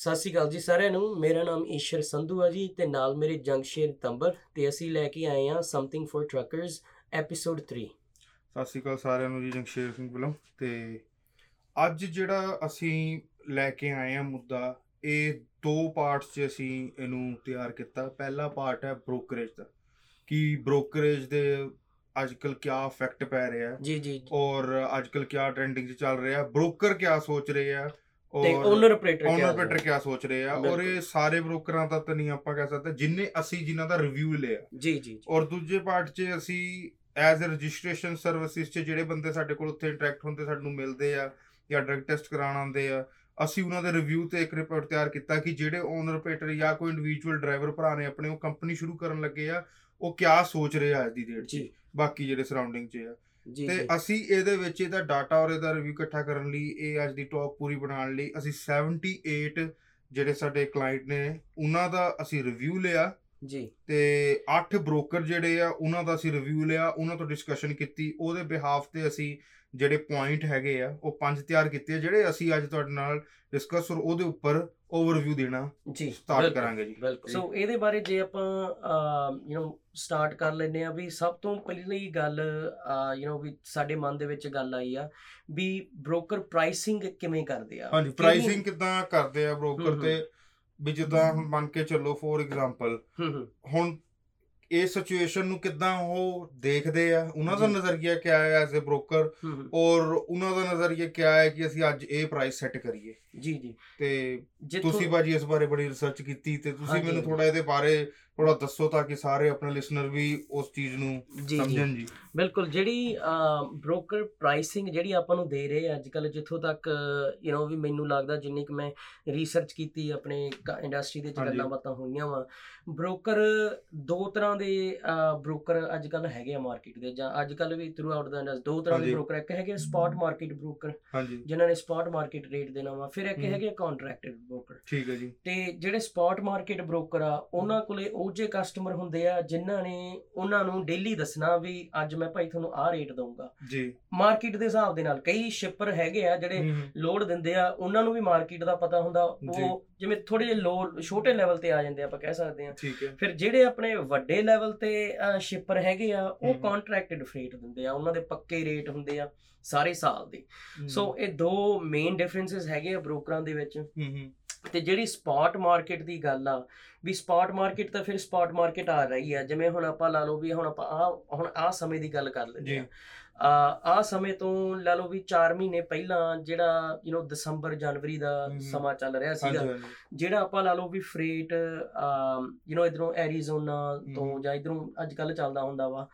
ਸਤਿ ਸ਼੍ਰੀ ਅਕਾਲ ਜੀ ਸਾਰਿਆਂ ਨੂੰ। ਮੇਰਾ ਨਾਮ ਈਸ਼ਰ ਸੰਧੂ ਆ ਜੀ ਤੇ ਨਾਲ ਮੇਰੇ ਜੰਗਸ਼ੇਰ ਤੰਬਰ ਤੇ ਅਸੀਂ ਲੈ ਕੇ ਆਏ ਹਾਂ ਸਮਥਿੰਗ ਫॉर ਟਰੱਕਰਸ ਐਪੀਸੋਡ 3 ਸਤਿ ਸ਼੍ਰੀ ਅਕਾਲ ਸਾਰਿਆਂ ਨੂੰ ਜੀ ਜੰਗਸ਼ੇਰ ਸਿੰਘ ਵੱਲੋਂ ਤੇ ਅੱਜ ਜਿਹੜਾ ਅਸੀਂ ਲੈ ਕੇ ਆਏ ਆ ਮੁੱਦਾ ਇਹ ਦੋ ਪਾਰਟਸ 'ਚ ਅਸੀਂ ਇਹਨੂੰ ਤਿਆਰ ਕੀਤਾ। ਪਹਿਲਾ ਪਾਰਟ ਹੈ ਬ੍ਰੋਕਰੇਜ ਦਾ ਕਿ ਬ੍ਰੋਕਰੇਜ ਦੇ ਅੱਜਕੱਲ ਕਿਆ ਇਫੈਕਟ ਪੈ ਰਿਹਾ। ਹੈ ਜੀ ਜੀ। ਔਰ ਅੱਜਕੱਲ ਕਿਆ ਟ੍ਰੈਂਡਿੰਗ 'ਚ ਚੱਲ ਰਿਹਾ। ਬ੍ਰੋਕਰ ਕਿਆ ਸੋਚ ਰਹੇ ਆ ਤੇ ਓਨਰ ਆਪਰੇਟਰ ਓਨਰ ਪੈਟਰ ਕਿਆ ਸੋਚ ਰਹੇ ਆ? ਔਰ। ਇਹ ਸਾਰੇ ਬ੍ਰੋਕਰਾਂ ਦਾ ਤਾਂ ਨਹੀਂ ਆਪਾਂ ਕਹਿ ਸਕਦੇ ਜਿੰਨੇ ਅਸੀਂ ਜਿਨ੍ਹਾਂ ਦਾ ਰਿਵਿਊ ਲਿਆ। ਜੀ ਜੀ। ਔਰ ਦੂਜੇ ਪਾਰਟ 'ਚ ਅਸੀਂ ਐਜ਼ ਅ ਰਜਿਸਟ੍ਰੇਸ਼ਨ ਸਰਵਿਸਿਜ਼ 'ਚ ਜਿਹੜੇ ਬੰਦੇ ਸਾਡੇ ਕੋਲ ਉੱਥੇ ਇੰਟਰੈਕਟ ਹੁੰਦੇ ਸਾਨੂੰ ਮਿਲਦੇ ਆ ਜਾਂ ਡਰਗ ਟੈਸਟ ਕਰਾਉਣ ਆਉਂਦੇ ਆ ਅਸੀਂ ਉਹਨਾਂ ਦੇ ਰਿਵਿਊ ਤੇ ਇੱਕ ਰਿਪੋਰਟ ਤਿਆਰ ਕੀਤਾ ਕਿ ਜਿਹੜੇ ਓਨਰ ਆਪਰੇਟਰ ਜਾਂ ਕੋਈ ਇੰਡੀਵਿਜੂਅਲ ਡਰਾਈਵਰ ਭਰਾ ਨੇ ਆਪਣੇ ਉਹ ਕੰਪਨੀ ਸ਼ੁਰੂ ਕਰਨ ਲੱਗੇ ਆ ਉਹ ਕਿਆ ਸੋਚ ਰਹੇ ਆ ਅੱਜ ਦੀ ਡੇਟ 'ਚ? ਬਾਕੀ ਜਿਹੜੇ ਸਰਾਊਂਡਿੰਗ 'ਚ ਆ। ਤੇ। ਅਸੀਂ ਇਹਦੇ ਵਿੱਚ ਇਹਦਾ ਡਾਟਾ ਔਰ ਇਹਦਾ ਰਿਵਿਊ ਇਕੱਠਾ ਕਰਨ ਲਈ ਇਹ ਅੱਜ ਦੀ ਟਾਕ ਪੂਰੀ ਬਣਾਉਣ ਲਈ ਅਸੀਂ 78 ਜਿਹੜੇ ਸਾਡੇ ਕਲਾਇੰਟ ਨੇ ਉਹਨਾਂ ਦਾ ਅਸੀਂ ਰਿਵਿਊ ਲਿਆ। ਜੀ। ਤੇ 8 ਬ੍ਰੋਕਰ ਜਿਹੜੇ ਆ ਉਹਨਾਂ ਦਾ ਅਸੀਂ ਰਿਵਿਊ ਲਿਆ ਉਹਨਾਂ ਤੋਂ ਡਿਸਕਸ਼ਨ ਕੀਤੀ। ਉਹਦੇ ਬਿਹਾਫ ਤੇ ਅਸੀਂ ਜਿਹੜੇ ਪੁਆਇੰਟ ਹੈਗੇ ਆ ਉਹ ਪੰਜ ਤਿਆਰ ਕੀਤੇ ਆ ਜਿਹੜੇ ਅਸੀਂ ਅੱਜ ਤੁਹਾਡੇ ਨਾਲ ਡਿਸਕਸ ਔਰ ਉਹਦੇ ਉੱਪਰ ਓਵਰਵਿਊ ਦੇਣਾ ਜੀ ਸਟਾਰਟ ਬਿਲਕੁਲ, ਕਰਾਂਗੇ ਜੀ ਬਿਲਕੁਲ ਸੋ ਇਹਦੇ ਬਾਰੇ ਜੇ ਆਪਾਂ ਯੂ نو ਸਟਾਰਟ ਕਰ ਲੈਂਦੇ ਆ ਵੀ ਸਭ ਤੋਂ ਪਹਿਲੀ ਗੱਲ ਯੂ نو ਵੀ ਸਾਡੇ ਮਨ ਦੇ ਵਿੱਚ ਗੱਲ ਆਈ ਆ ਵੀ ਬ੍ਰੋਕਰ ਪ੍ਰਾਈਸਿੰਗ ਕਿਵੇਂ ਕਰਦੇ ਆ ਹਾਂਜੀ ਕਿਹੜੀ- ਪ੍ਰਾਈਸਿੰਗ ਕਿਦਾਂ ਕਰਦੇ ਆ ਬ੍ਰੋਕਰ ਹਮ, ਤੇ ਵੀ ਜਿੱਦਾਂ ਹੁਣ ਮੰਨ ਕੇ ਚੱਲੋ ਫੋਰ ਐਗਜ਼ਾਮਪਲ ਹੂੰ ਹੂੰ ਹੁਣ ਇਹ ਸਿਚੁਏਸ਼ਨ ਨੂੰ ਕਿਦਾਂ ਉਹ ਦੇਖਦੇ ਆ? ਉਹਨਾਂ ਦਾ। ਨਜ਼ਰੀਆ ਕਿਆ ਹੈ ਐਜ਼ ਅ ਬ੍ਰੋਕਰ ਔਰ ਉਹਨਾਂ ਦਾ ਨਜ਼ਰੀਆ ਕਿਆ ਹੈ ਕਿ ਅਸੀਂ ਅੱਜ ਇਹ ਪ੍ਰਾਈਸ ਸੈੱਟ ਕਰੀਏ? ਜੀ ਜੀ ਤੇ ਤੁਸੀਂ ਬਾਜੀ ਇਸ ਬਾਰੇ ਬੜੀ ਰਿਸਰਚ ਕੀਤੀ ਤੇ ਤੁਸੀਂ ਮੈਨੂੰ। ਥੋੜਾ ਇਹਦੇ ਬਾਰੇ ਥੋੜਾ ਦੱਸੋ ਤਾਂ ਕਿ ਸਾਰੇ ਆਪਣੇ ਲਿਸਨਰ ਵੀ ਉਸ ਚੀਜ਼ ਨੂੰ ਸਮਝਣ ਜੀ ਬਿਲਕੁਲ ਜਿਹੜੀ ਬ੍ਰੋਕਰ ਪ੍ਰਾਈਸਿੰਗ ਜਿਹੜੀ ਆਪਾਂ ਨੂੰ ਦੇ ਰਹੇ ਅੱਜ ਕੱਲ ਜਿੱਥੋਂ ਤੱਕ ਯੂ نو ਵੀ ਮੈਨੂੰ ਲੱਗਦਾ ਜਿੰਨੀ ਕਿ ਮੈਂ ਰਿਸਰਚ ਕੀਤੀ ਆਪਣੇ ਇੰਡਸਟਰੀ ਦੇ ਹਾਂਜੀ। ਗੱਲਾਂ ਬਾਤਾਂ ਹੋਈਆਂ ਵਾ ਬ੍ਰੋਕਰ ਦੋ ਤਰ੍ਹਾਂ ਦੇ ਬ੍ਰੋਕਰ ਅੱਜ ਕੱਲ ਹੈਗੇ ਆ ਮਾਰਕੀਟ ਦੇ ਜਾਂ ਅੱਜ ਕੱਲ ਵੀ ਥਰੂ ਆਊਟ ਦਾ ਇੰਡਸਟਰੀ ਦੋ ਤਰ੍ਹਾਂ ਦੇ। ਬ੍ਰੋਕਰ ਇੱਕ ਹੈਗੇ ਸਪਾਟ ਮਾਰਕੀਟ ਬ੍ਰੋਕਰ ਜਿਨ੍ਹਾਂ ਨੇ ਸਪਾਟ ਮਾਰਕੀਟ ਰੇਟ ਦੇਣਾ ਵਾ ਫਿਰ ਇੱਕ। ਹੈਗੇ ਕੰਟਰੈਕਟਡ ਬ੍ਰੋਕਰ ਠੀਕ ਹੈ ਜੀ। ਤੇ ਜਿਹੜੇ ਸਪਾਟ ਮਾਰਕੀਟ ਬ੍ਰੋਕਰ ਆ ਉਹਨਾਂ ਕੋਲੇ ਉਹ ਜੇ ਕਸਟਮਰ ਹੁੰਦੇ ਆ ਜਿਨ੍ਹਾਂ ਨੇ ਉਹਨਾਂ ਨੂੰ ਡੇਲੀ ਦੱਸਣਾ ਵੀ ਅੱਜ ਮੈਂ ਭਾਈ ਤੁਹਾਨੂੰ ਆਹ ਰੇਟ ਦਊਂਗਾ। ਜੀ। ਮਾਰਕੀਟ ਦੇ ਹਿਸਾਬ ਦੇ ਨਾਲ ਕਈ ਸ਼ਿਪਰ ਹੈਗੇ ਆ ਜਿਹੜੇ ਲੋਡ ਦਿੰਦੇ ਆ ਉਹਨਾਂ ਨੂੰ ਵੀ ਮਾਰਕੀਟ ਦਾ ਪਤਾ ਹੁੰਦਾ। ਉਹ ਜਿਵੇਂ ਥੋੜੇ ਜਿਹੇ ਲੋ ਛੋਟੇ ਲੈਵਲ ਤੇ ਆ ਜਾਂਦੇ ਆਪਾਂ ਕਹਿ ਸਕਦੇ ਆ ਠੀਕ ਹੈ। ਫਿਰ ਜਿਹੜੇ ਆਪਣੇ ਵੱਡੇ ਲੈਵਲ ਤੇ ਸ਼ਿਪਰ ਹੈਗੇ ਆ ਉਹ। ਕੰਟਰੈਕਟਡ ਫਰੇਟ ਦਿੰਦੇ ਆ ਉਹਨਾਂ ਦੇ ਪੱਕੇ ਰੇਟ ਹੁੰਦੇ ਆ ਸਾਰੇ ਸਾਲ ਦੇ। ਸੋ ਇਹ ਦੋ ਮੇਨ ਡਿਫਰੈਂਸਸ ਹੈਗੇ ਆ ਬ੍ਰੋਕਰਾਂ ਦੇ ਵਿੱਚ। ਹਮ, ਹਮ, ਤੇ ਜਿਹੜੀ ਸਪਾਟ ਮਾਰਕੀਟ ਦੀ ਗੱਲ ਆ ਵੀ ਸਪਾਟ ਮਾਰਕੀਟ ਤਾਂ ਫਿਰ ਸਪਾਟ ਮਾਰਕੀਟ ਆ ਰਹੀ ਆ ਜਿਵੇਂ ਹੁਣ ਆਪਾਂ ਲਾ ਲਓ ਵੀ ਹੁਣ ਆਪਾਂ ਆ ਹੁਣ ਆ ਸਮੇਂ ਦੀ ਗੱਲ ਕਰ ਲੈਂਦੇ ਜੀ। ਆ ਆ ਆ ਸਮੇਂ ਤੋਂ ਲਾ ਲਓ ਵੀ 4 ਮਹੀਨੇ ਪਹਿਲਾਂ ਜਿਹੜਾ ਯੂ نو ਦਸੰਬਰ ਜਨਵਰੀ ਦਾ ਹਮ। ਸਮਾਂ ਚੱਲ ਰਿਹਾ ਹਾਂਜੀ ਸੀਗਾ ਹਾਂਜੀ ਜਿਹੜਾ ਆਪਾਂ ਲਾ ਲਓ ਵੀ ਫਰੇਟ ਯੂ نو ਇਧਰੋਂ ਐਰੀਜ਼ੋਨਾ ਤੋਂ ਹਮ। ਜਾਂ ਇਧਰੋਂ ਅੱਜ ਕੱਲ ਚੱਲਦਾ ਹੁੰਦਾ ਵਾ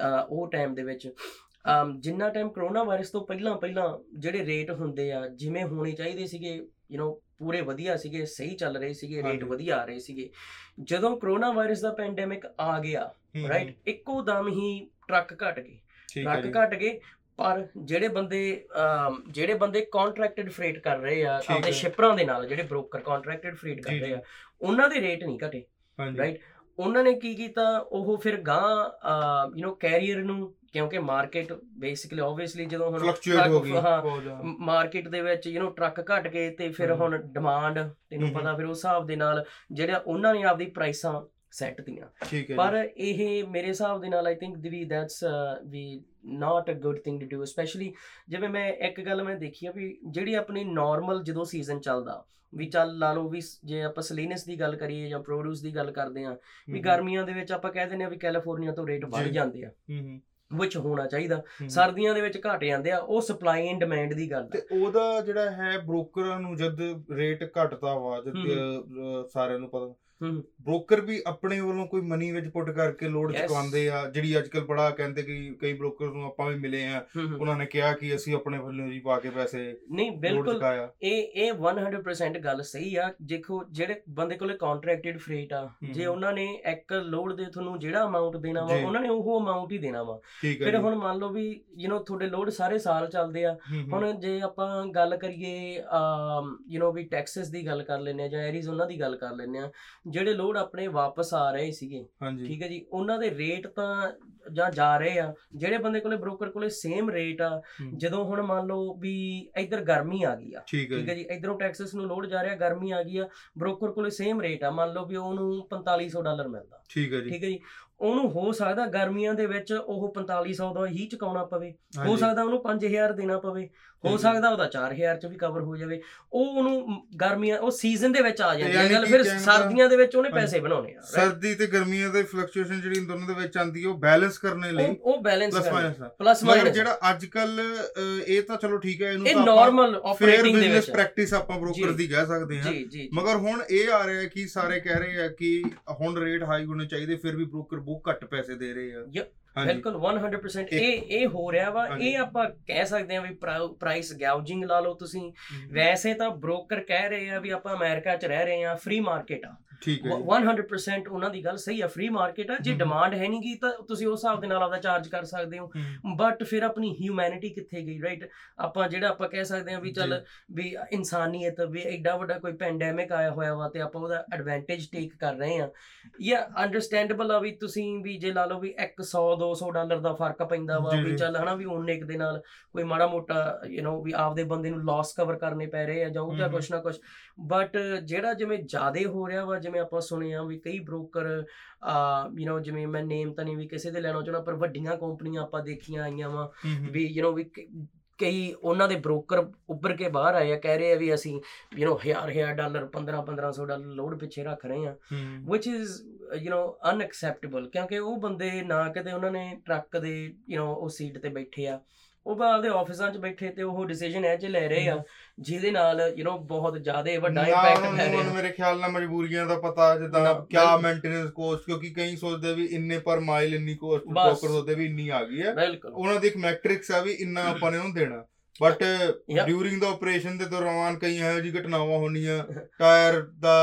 ਅਹ, ਉਹ ਟਾਈਮ ਦੇ ਵਿੱਚ ਅਮ, ਜਿੰਨਾ ਟਾਈਮ ਕਰੋਨਾ ਵਾਇਰਸ ਤੋਂ ਪਹਿਲਾਂ ਪਹਿਲਾਂ ਜਿਹੜੇ ਰੇਟ ਹੁੰਦੇ ਆ ਜਿਵੇਂ ਹੋਣੇ ਚਾਹੀਦੇ ਸੀਗੇ ਯੂ نو ਪੂਰੇ ਵਧੀਆ ਸੀਗੇ ਸਹੀ ਚੱਲ ਰਹੇ ਸੀਗੇ ਰੇਟ। ਵਧੀਆ ਆ ਰਹੇ ਸੀਗੇ ਜਦੋਂ ਕਰੋਨਾ ਵਾਇਰਸ ਦਾ ਪੈਂਡੇਮਿਕ ਆ ਗਿਆ ਰਾਈਟ ਇੱਕੋ ਦਮ ਹੀ ਟਰੱਕ ਘਟ ਗਏ ਟਰੱਕ ਘਟ ਗਏ ਪਰ ਜਿਹੜੇ ਬੰਦੇ ਜਿਹੜੇ ਬੰਦੇ ਕੰਟਰੈਕਟਡ ਫਰੇਟ ਕਰ ਰਹੇ ਆ ਆਪਣੇ। ਸ਼ਿਪਰਾਂ ਦੇ ਨਾਲ ਜਿਹੜੇ ਬ੍ਰੋਕਰ ਕੰਟਰੈਕਟਡ ਫਰੇਟ ਕਰ ਰਹੇ। ਆ ਉਹਨਾਂ ਦੇ ਰੇਟ ਨਹੀਂ ਘਟੇ right? ਉਹਨਾਂ ਨੇ ਕੀ ਕੀਤਾ ਉਹ ਫਿਰ ਗਾਂ ਯੂ نو ਕੈਰੀਅਰ ਨੂੰ ਕਿਉਂਕਿ ਮਾਰਕੀਟ ਬੇਸਿਕਲੀ ਆਬਵੀਅਸਲੀ ਜਦੋਂ ਹੁਣ ਫਲਕਚੁਏਟ ਹੋ ਗਈ ਹਾਂ। ਮਾਰਕੀਟ ਦੇ ਵਿੱਚ ਯੂ نو ਟਰੱਕ ਘਟ ਗਏ ਤੇ ਫਿਰ। ਹੁਣ ਡਿਮਾਂਡ ਤੈਨੂੰ। ਪਤਾ ਫਿਰ ਉਸ ਹਿਸਾਬ ਦੇ ਨਾਲ ਜਿਹੜਾ ਉਹਨਾਂ ਨੇ ਆਪਦੀ ਪ੍ਰਾਈਸਾਂ ਸੈੱਟ ਦੀਆਂ ਹੈ ਪਰ ਇਹ ਮੇਰੇ ਹਿਸਾਬ ਦੇ ਨਾਲ ਆਈ ਥਿੰਕ ਵੀ that's we not a good thing to do specially ਜਿਵੇਂ ਮੈਂ ਇੱਕ ਗੱਲ ਮੈਂ ਦੇਖੀ ਆ ਵੀ ਜਿਹੜੀ ਆਪਣੀ ਨਾਰਮਲ ਜਦੋਂ ਸੀਜ਼ਨ ਚੱਲਦਾ ਵੀ ਚੱਲ ਲਾ ਲਓ ਵੀ ਜੇ ਆਪਾਂ ਸਲੀਨਸ ਦੀ ਗੱਲ ਕਰੀਏ ਜਾਂ ਪ੍ਰੋਡਿਊਸ ਦੀ ਗੱਲ ਕਰਦੇ ਆ ਵੀ ਗਰਮੀਆਂ ਦੇ ਵਿੱਚ ਆਪਾਂ ਕਹਿ ਦਿੰਦੇ ਆ ਵੀ ਕੈਲੀਫੋਰਨੀਆ ਤੋਂ ਰੇਟ ਵੱਧ। ਜਾਂਦੇ ਆ ਹਮ, ਹਮ, which ਹੋਣਾ ਚਾਹੀਦਾ। ਸਰਦੀਆਂ ਦੇ ਵਿੱਚ ਘਟ ਜਾਂਦੇ ਆ ਉਹ ਸਪਲਾਈ ਐਂਡ ਡਿਮਾਂਡ ਦੀ ਗੱਲ ਤੇ ਉਹਦਾ ਜਿਹੜਾ ਹੈ ਬ੍ਰੋਕਰਾਂ ਨੂੰ ਜਦ ਰੇਟ ਘਟਦਾ ਵਾ ਜਦ ਸਾਰਿਆਂ ਨੂੰ ਪਤਾ। ਬ੍ਰੋਕਰ ਵੀ ਆਪਣੇ ਵੱਲੋਂ ਕੋਈ ਮਨੀ ਵਿੱਚ ਪੁੱਟ ਕਰਕੇ ਲੋਡ Yes. ਚੁਕਾਉਂਦੇ ਆ ਜਿਹੜੀ ਅੱਜ ਕੱਲ ਬੜਾ ਕਹਿੰਦੇ ਕਿ ਕਈ ਬ੍ਰੋਕਰ ਨੂੰ ਆਪਾਂ ਵੀ ਮਿਲੇ ਆ ਹਮ, ਹਮ। ਉਹਨਾਂ ਨੇ ਕਿਹਾ ਕਿ ਅਸੀਂ ਆਪਣੇ ਵੱਲੋਂ ਜੀ ਪਾ ਕੇ ਪੈਸੇ ਨਹੀਂ ਲੋਡ ਬਿਲਕੁਲ ਚੁਕਾਇਆ ਇਹ ਇਹ 100% ਗੱਲ ਸਹੀ ਆ ਦੇਖੋ ਜਿਹੜੇ ਬੰਦੇ ਕੋਲੇ ਕੰਟਰੈਕਟਡ ਫਰੇਟ ਆ ਜੇ ਹਮ। ਉਹਨਾਂ ਨੇ ਇੱਕ ਲੋਡ ਦੇ ਤੁਹਾਨੂੰ ਜਿਹੜਾ ਅਮਾਉਂਟ ਦੇਣਾ ਵਾ ਜੀ। ਉਹਨਾਂ ਨੇ ਉਹ ਅਮਾਉਂਟ ਹੀ ਦੇਣਾ ਵਾ ਠੀਕ ਹੈ ਫਿਰ ਜੀ। ਹੁਣ ਮੰਨ ਲਓ ਵੀ ਯੂ نو ਤੁਹਾਡੇ ਲੋਡ ਸਾਰੇ ਸਾਲ ਚੱਲਦੇ ਆ ਹਮ, ਹਮ, ਹੁਣ ਜੇ ਆਪਾਂ ਗੱਲ ਕਰੀਏ ਯੂ نو ਵੀ ਟੈਕਸਸ ਦੀ ਗੱਲ ਕਰ ਲੈਂਦੇ ਆ ਜਾਂ ਐਰੀਜ਼ੋਨਾ ਦੀ ਗੱਲ ਕਰ ਲੈਂਦੇ ਆ ਜਿਹੜੇ ਲੋਡ ਆਪਣੇ ਵਾਪਸ ਆ ਰਹੇ ਸੀਗੇ ਹਾਂਜੀ। ਠੀਕ ਹੈ ਜੀ ਉਹਨਾਂ ਦੇ ਰੇਟ ਤਾਂ ਜਾਂ ਜਾ ਰਹੇ ਆ ਜਿਹੜੇ ਬੰਦੇ ਕੋਲੇ ਬ੍ਰੋਕਰ ਕੋਲੇ ਸੇਮ ਰੇਟ ਆ ਹਮ, ਜਦੋਂ ਹੁਣ ਮੰਨ ਲਓ ਵੀ ਇੱਧਰ ਗਰਮੀ ਆ ਗਈ ਆ ਠੀਕ ਹੈ ਠੀਕ ਹੈ ਜੀ। ਜੀ ਇਧਰੋਂ ਟੈਕਸਸ ਨੂੰ ਲੋਡ ਜਾ ਰਿਹਾ ਗਰਮੀ ਆ ਗਈ ਆ ਬ੍ਰੋਕਰ ਕੋਲੇ ਸੇਮ ਰੇਟ ਆ ਮੰਨ ਲਓ ਵੀ ਉਹਨੂੰ 4500 ਡਾਲਰ ਮਿਲਦਾ। ਠੀਕ ਹੈ ਜੀ। ਠੀਕ ਹੈ ਜੀ ਉਹਨੂੰ ਹੋ ਸਕਦਾ ਗਰਮੀਆਂ ਦੇ ਵਿੱਚ ਉਹ 4500 ਦਾ ਹੀ ਚੁਕਾਉਣਾ ਪਵੇ ਹੋ ਹਾਂਜੀ, ਸਕਦਾ ਉਹਨੂੰ 5000 ਦੇਣਾ ਪਵੇ ਹੋ। ਸਕਦਾ ਉਹਦਾ 4000 ਚ ਵੀ ਕਵਰ ਹੋ ਜਾਵੇ ਉਹ ਉਹਨੂੰ ਗਰਮੀਆਂ ਉਹ ਸੀਜ਼ਨ ਦੇ ਵਿੱਚ ਆ ਜਾਂਦੀ ਹੈ ਗੱਲ ਫਿਰ ਸਰਦੀਆਂ ਦੇ ਵਿੱਚ ਉਹਨੇ। ਪੈਸੇ ਬਣਾਉਣੇ ਆ? ਸਰਦੀ ਤੇ ਗਰਮੀਆਂ ਦੇ ਫਲਕਚੁਏਸ਼ਨ ਜਿਹੜੀ ਦੋਨਾਂ ਦੇ ਵਿੱਚ ਆਂਦੀ ਉਹ ਬੈਲੈਂਸ ਕਰਨੇ ਲਈ ਉਹ ਬੈਲੈਂਸ ਪਲੱਸ ਮਾਈਨਸ ਪਲੱਸ ਮਗਰ ਮਾਈਨਸ ਜਿਹੜਾ ਅੱਜ ਕੱਲ ਇਹ ਤਾਂ ਚਲੋ ਠੀਕ ਹੈ ਇਹਨੂੰ ਇਹ ਤਾਂ ਆਪਾਂ ਨਾਰਮਲ ਆਪਰੇਟਿੰਗ ਦੇ ਬਿਜ਼ਨਸ ਵਿੱਚ ਪ੍ਰੈਕਟਿਸ ਆਪਾਂ ਬ੍ਰੋਕਰ। ਦੀ ਕਹਿ ਸਕਦੇ ਹਾਂ ਮਗਰ ਹੁਣ ਇਹ ਆ ਰਿਹਾ ਕਿ ਸਾਰੇ ਕਹਿ ਰਹੇ ਆ ਕਿ ਹੁਣ ਰੇਟ ਹਾਈ ਹੋਣੇ ਚਾਹੀਦੇ ਫਿਰ ਵੀ ਬ੍ਰੋਕਰ ਬਹੁਤ ਘੱਟ ਪੈਸੇ ਦੇ ਰਹੇ ਆ ਬਿਲਕੁਲ 100% ਇੱਕ- ਇਹ ਇਹ ਹੋ ਰਿਹਾ ਵਾ। ਇਹ ਆਪਾਂ ਕਹਿ ਸਕਦੇ ਹਾਂ ਵੀ ਪ੍ਰਾਈਸ ਗਾਊਜਿੰਗ ਲਾ ਲਓ ਤੁਸੀਂ। ਵੈਸੇ ਤਾਂ ਬ੍ਰੋਕਰ ਕਹਿ ਰਹੇ ਆ ਵੀ ਆਪਾਂ ਅਮਰੀਕਾ 'ਚ ਰਹਿ ਰਹੇ ਆ ਫ੍ਰੀ ਮਾਰਕੀਟ ਆ। ਠੀਕ ਹੈ ਜੀ। 100% ਉਹਨਾਂ ਦੀ ਗੱਲ ਸਹੀ ਆ ਫ੍ਰੀ ਮਾਰਕੀਟ ਆ ਜੇ। ਡਿਮਾਂਡ ਹੈ ਨਹੀਂਗੀ ਤਾਂ ਤੁਸੀਂ ਉਸ ਹਿਸਾਬ ਦੇ ਨਾਲ ਆਪਦਾ ਚਾਰਜ ਕਰ ਸਕਦੇ ਹੋ। ਬਟ ਫਿਰ ਆਪਣੀ ਹਿਊਮੈਨਿਟੀ ਕਿੱਥੇ ਗਈ ਰਾਈਟ ਆਪਾਂ ਜਿਹੜਾ ਆਪਾਂ ਕਹਿ ਸਕਦੇ ਹਾਂ ਵੀ ਚੱਲ ਵੀ ਇਨਸਾਨੀਅਤ ਵੀ ਐਡਾ ਵੱਡਾ ਕੋਈ ਪੈਂਡੈਮਿਕ ਆਇਆ ਹੋਇਆ ਵਾ ਤੇ ਆਪਾਂ ਉਹਦਾ ਐਡਵਾਂਟੇਜ ਟੇਕ ਕਰ ਰਹੇ ਆ ਜਾਂ ਅੰਡਰਸਟੈਂਡੇਬਲ ਆ ਵੀ ਤੁਸੀਂ ਵੀ ਜੇ ਲਾ ਲਓ ਵੀ 100 200 ਡਾਲਰ ਦਾ ਫ਼ਰਕ ਪੈਂਦਾ ਵਾ ਵੀ। ਚੱਲ ਹਨਾ ਵੀ ਉਹਨੇ ਇੱਕ ਦੇ ਨਾਲ ਕੋਈ ਮਾੜਾ ਮੋਟਾ ਯੂ نو ਵੀ ਆਪਦੇ ਬੰਦੇ ਨੂੰ ਲਾਸ ਕਵਰ ਕਰਨੇ ਪੈ ਰਹੇ ਆ ਜਾਂ ਉਹ ਜਾਂ ਹਮ, ਕੁਛ ਨਾ ਕੁਛ। ਬਟ ਜਿਹੜਾ ਜਿਵੇਂ ਜ਼ਿਆਦੇ ਹੋ ਰਿਹਾ ਵਾ ਜਿਵੇਂ ਆਪਾਂ ਸੁਣਿਆ ਵੀ ਕਈ ਬ੍ਰੋਕਰ ਆ ਯੂ نو ਜਿਵੇਂ ਮੈਂ ਨੇਮ ਤਾਂ ਨਹੀਂ ਵੀ ਕਿਸੇ ਦੇ ਲੈਣਾ ਚਾਹੁੰਦਾ ਪਰ ਵੱਡੀਆਂ ਕੰਪਨੀਆਂ ਆਪਾਂ ਦੇਖੀਆਂ ਆਈਆਂ ਵਾ ਹਮ, ਹਮ, ਵੀ ਯੂ نو ਵੀ ਕ- ਕਈ ਉਹਨਾਂ ਦੇ ਬ੍ਰੋਕਰ ਉੱਭਰ ਕੇ ਬਾਹਰ ਆਏ ਆ ਕਹਿ ਰਹੇ ਆ ਵੀ ਅਸੀਂ ਯੂ نو ਹਜ਼ਾਰ ਹਜ਼ਾਰ ਡਾਲਰ 15 1500 ਡਾਲਰ ਲੋਡ ਪਿੱਛੇ ਰੱਖ ਰਹੇ ਆ hmm, which is you know unacceptable ਕਿਉਂਕਿ ਉਹ ਬੰਦੇ ਨਾ ਕਿਤੇ ਉਹਨਾਂ ਨੇ ਟਰੱਕ ਦੇ ਯੂ نو ਉਹ ਸੀਟ ਤੇ ਬੈਠੇ ਆ ਉਹ ਬਾ ਆਪਦੇ ਆਫਿਸਾਂ 'ਚ ਬੈਠੇ ਤੇ ਉਹ ਡਿਸੀਜਨ ਇਹ 'ਚ ਲੈ ਰਹੇ ਆ ਜਿਹਦੇ ਨਾਲ ਯੂ نو ਬਹੁਤ ਜ਼ਿਆਦਾ ਵੱਡਾ ਇੰਪੈਕਟ ਪੈ ਰਿਹਾ। ਮੇਰੇ ਖਿਆਲ ਨਾਲ ਮਜਬੂਰੀਆਂ ਦਾ ਪਤਾ ਜਿੱਦਾਂ ਕਿਆ। ਮੇਨਟੇਨੈਂਸ ਕੋਸਟ ਕਿਉਂਕਿ ਕਈ ਸੋਚਦੇ ਵੀ ਇੰਨੇ ਪਰ ਮਾਈਲ ਇੰਨੀ ਕੋਸਟ। ਬ੍ਰੋਕਰ ਹੁੰਦੇ ਵੀ ਇੰਨੀ ਆ ਗਈ ਹੈ। ਉਹਨਾਂ ਦੀ ਇੱਕ ਮੈਟ੍ਰਿਕਸ ਆ ਵੀ ਇੰਨਾ ਆਪਾਂ ਨੇ ਉਹਨੂੰ ਦੇਣਾ। ਬਟ. ਡਿਊਰਿੰਗ ਦਾ ਆਪਰੇਸ਼ਨ ਦੇ ਦੌਰਾਨ ਕਈ ਇਹੋ ਜਿਹੀ ਘਟਨਾਵਾਂ ਹੋਣੀਆਂ ਟਾਇਰ ਦਾ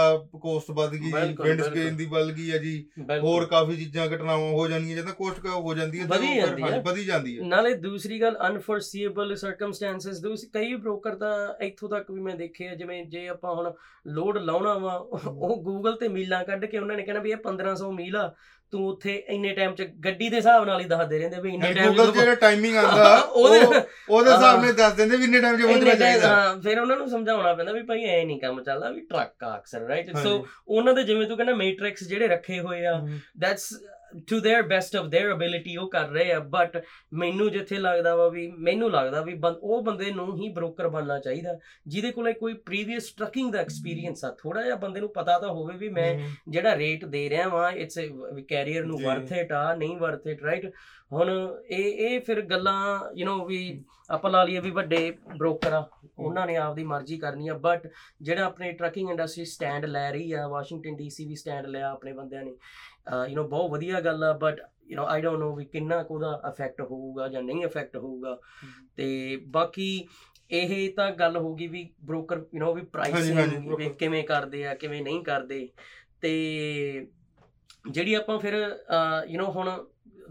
ਕੋਸਟ ਵੱਧ ਗਈ ਵਿੰਡ। ਸਕਰੀਨ ਦੀ ਵੱਧ ਗਈ ਹੈ ਜੀ। ਹੋਰ ਕਾਫੀ ਚੀਜ਼ਾਂ ਘਟਨਾਵਾਂ ਹੋ ਜਾਂਦੀਆਂ ਜਦੋਂ ਕੋਸਟ ਹੋ ਜਾਂਦੀ ਹੈ ਜਾਂਦੀ ਹੈ। ਵਧੀ ਜਾਂਦੀ ਹੈ ਨਾਲੇ ਦੂਸਰੀ ਗੱਲ ਅਨਫੋਰਸੀਏਬਲ ਸਰਕਮਸਟੈਂਸਸ ਦੂਸ ਕਈ ਬ੍ਰੋਕਰ ਤਾਂ ਇੱਥੋਂ ਤੱਕ ਵੀ ਮੈਂ ਦੇਖਿਆ ਜਿਵੇਂ ਜੇ ਆਪਾਂ ਹੁਣ ਲੋਡ ਲਾਉਣਾ ਵਾ ਉਹ ਗੂਗਲ ਤੇ ਮੀਲਾਂ ਕੱਢ ਕੇ ਉਹਨਾਂ ਨੇ ਕਹਿਣਾ ਵੀ ਇਹ 1500 ਮੀਲ ਆ ਤੂੰ ਉੱਥੇ ਇੰਨੇ ਟਾਈਮ ਚ ਗੱਡੀ ਦੇ ਹਿਸਾਬ ਨਾਲ ਹੀ ਦੱਸ ਦੇ ਰਹਿੰਦੇ ਵੀ ਇੰਨੇ ਟਾਈਮ ਗੂਗਲ ਜਿਹੜਾ ਟਾਈਮਿੰਗ ਆਂਦਾ ਉਹਦੇ ਉਹ ਉਹਦੇ ਹਿਸਾਬ। ਨਾਲ ਦੱਸ ਦਿੰਦੇ ਵੀ ਇੰਨੇ ਟਾਈਮ 'ਚ ਪਹੁੰਚਣਾ ਚਾਹੀਦਾ ਹਾਂ ਫਿਰ ਉਹਨਾਂ ਨੂੰ ਸਮਝਾਉਣਾ ਪੈਂਦਾ ਵੀ ਭਾਈ ਐ ਨਹੀਂ ਕੰਮ ਚੱਲਦਾ ਵੀ ਟਰੱਕ ਆ ਅਕਸਰ ਰਾਈਟ ਸੋ। ਉਹਨਾਂ ਦੇ ਜਿਵੇਂ ਤੂੰ ਕਹਿੰਦਾ ਮੈਟ੍ਰਿਕਸ ਜਿਹੜੇ ਰੱਖੇ ਹੋਏ ਆ that's To their best of their ability ਉਹ ਕਰ ਰਹੇ ਆ ਬਟ ਮੈਨੂੰ ਜਿੱਥੇ ਲੱਗਦਾ ਵਾ ਵੀ ਮੈਨੂੰ ਲੱਗਦਾ ਵੀ ਬੰ- ਉਹ ਬੰਦੇ ਨੂੰ ਹੀ ਬ੍ਰੋਕਰ ਬਣਨਾ ਚਾਹੀਦਾ ਜਿਹਦੇ ਕੋਲੇ ਕੋਈ ਪ੍ਰੀਵੀਅਸ ਟਰੱਕਿੰਗ ਦਾ ਐਕਸਪੀਰੀਅੰਸ ਆ ਥੋੜਾ ਜਿਹਾ ਬੰਦੇ ਨੂੰ ਪਤਾ ਤਾਂ ਹੋਵੇ ਵੀ ਮੈਂ ਹਮ, ਜਿਹੜਾ ਰੇਟ ਦੇ ਰਿਹਾ ਵਾਂ ਇਟਸ ਕੈਰੀਅਰ ਨੂੰ ਜੀ। ਵਰਥ ਇਟ ਆ ਨਹੀਂ ਵਰਥ ਇਟ ਰਾਈਟ ਹੁਣ ਇਹ ਇਹ ਫਿਰ ਗੱਲਾਂ ਯੂ نو ਵੀ ਆਪਾਂ ਲਾ ਲਈਏ ਵੀ ਵੱਡੇ ਬ੍ਰੋਕਰ ਆ ਉਹਨਾਂ ਨੇ ਆਪਦੀ ਮਰਜ਼ੀ ਕਰਨੀ ਆ ਬਟ ਜਿਹੜਾ ਆਪਣੇ ਟਰੱਕਿੰਗ ਇੰਡਸਟਰੀ ਸਟੈਂਡ ਲੈ ਰਹੀ ਆ ਵਾਸ਼ਿੰਗਟਨ ਡੀਸੀ ਵੀ ਸਟੈਂਡ ਲਿਆ ਆਪਣੇ ਬੰਦਿਆਂ ਨੇ ਯੂ نو ਬਹੁਤ ਵਧੀਆ ਗੱਲ ਆ but you know I don't know ਵੀ ਕਿੰਨਾ ਕੁ ਉਹਦਾ ਇਫੈਕਟ ਹੋਊਗਾ ਜਾਂ ਨਹੀਂ ਇਫੈਕਟ ਹੋਊਗਾ ਤੇ ਬਾਕੀ ਇਹ ਤਾਂ ਗੱਲ ਹੋ ਗਈ ਵੀ ਬ੍ਰੋਕਰ ਯੂ نو ਵੀ ਹਾਂਜੀ, ਹਾਂਜੀ, ਪ੍ਰਾਈਸਿੰਗ ਵੀ broker। ਕਿਵੇਂ ਕਰਦੇ ਆ ਕਿਵੇਂ ਨਹੀਂ ਕਰਦੇ ਤੇ ਜਿਹੜੀ ਆਪਾਂ ਫਿਰ ਯੂ نو ਹੁਣ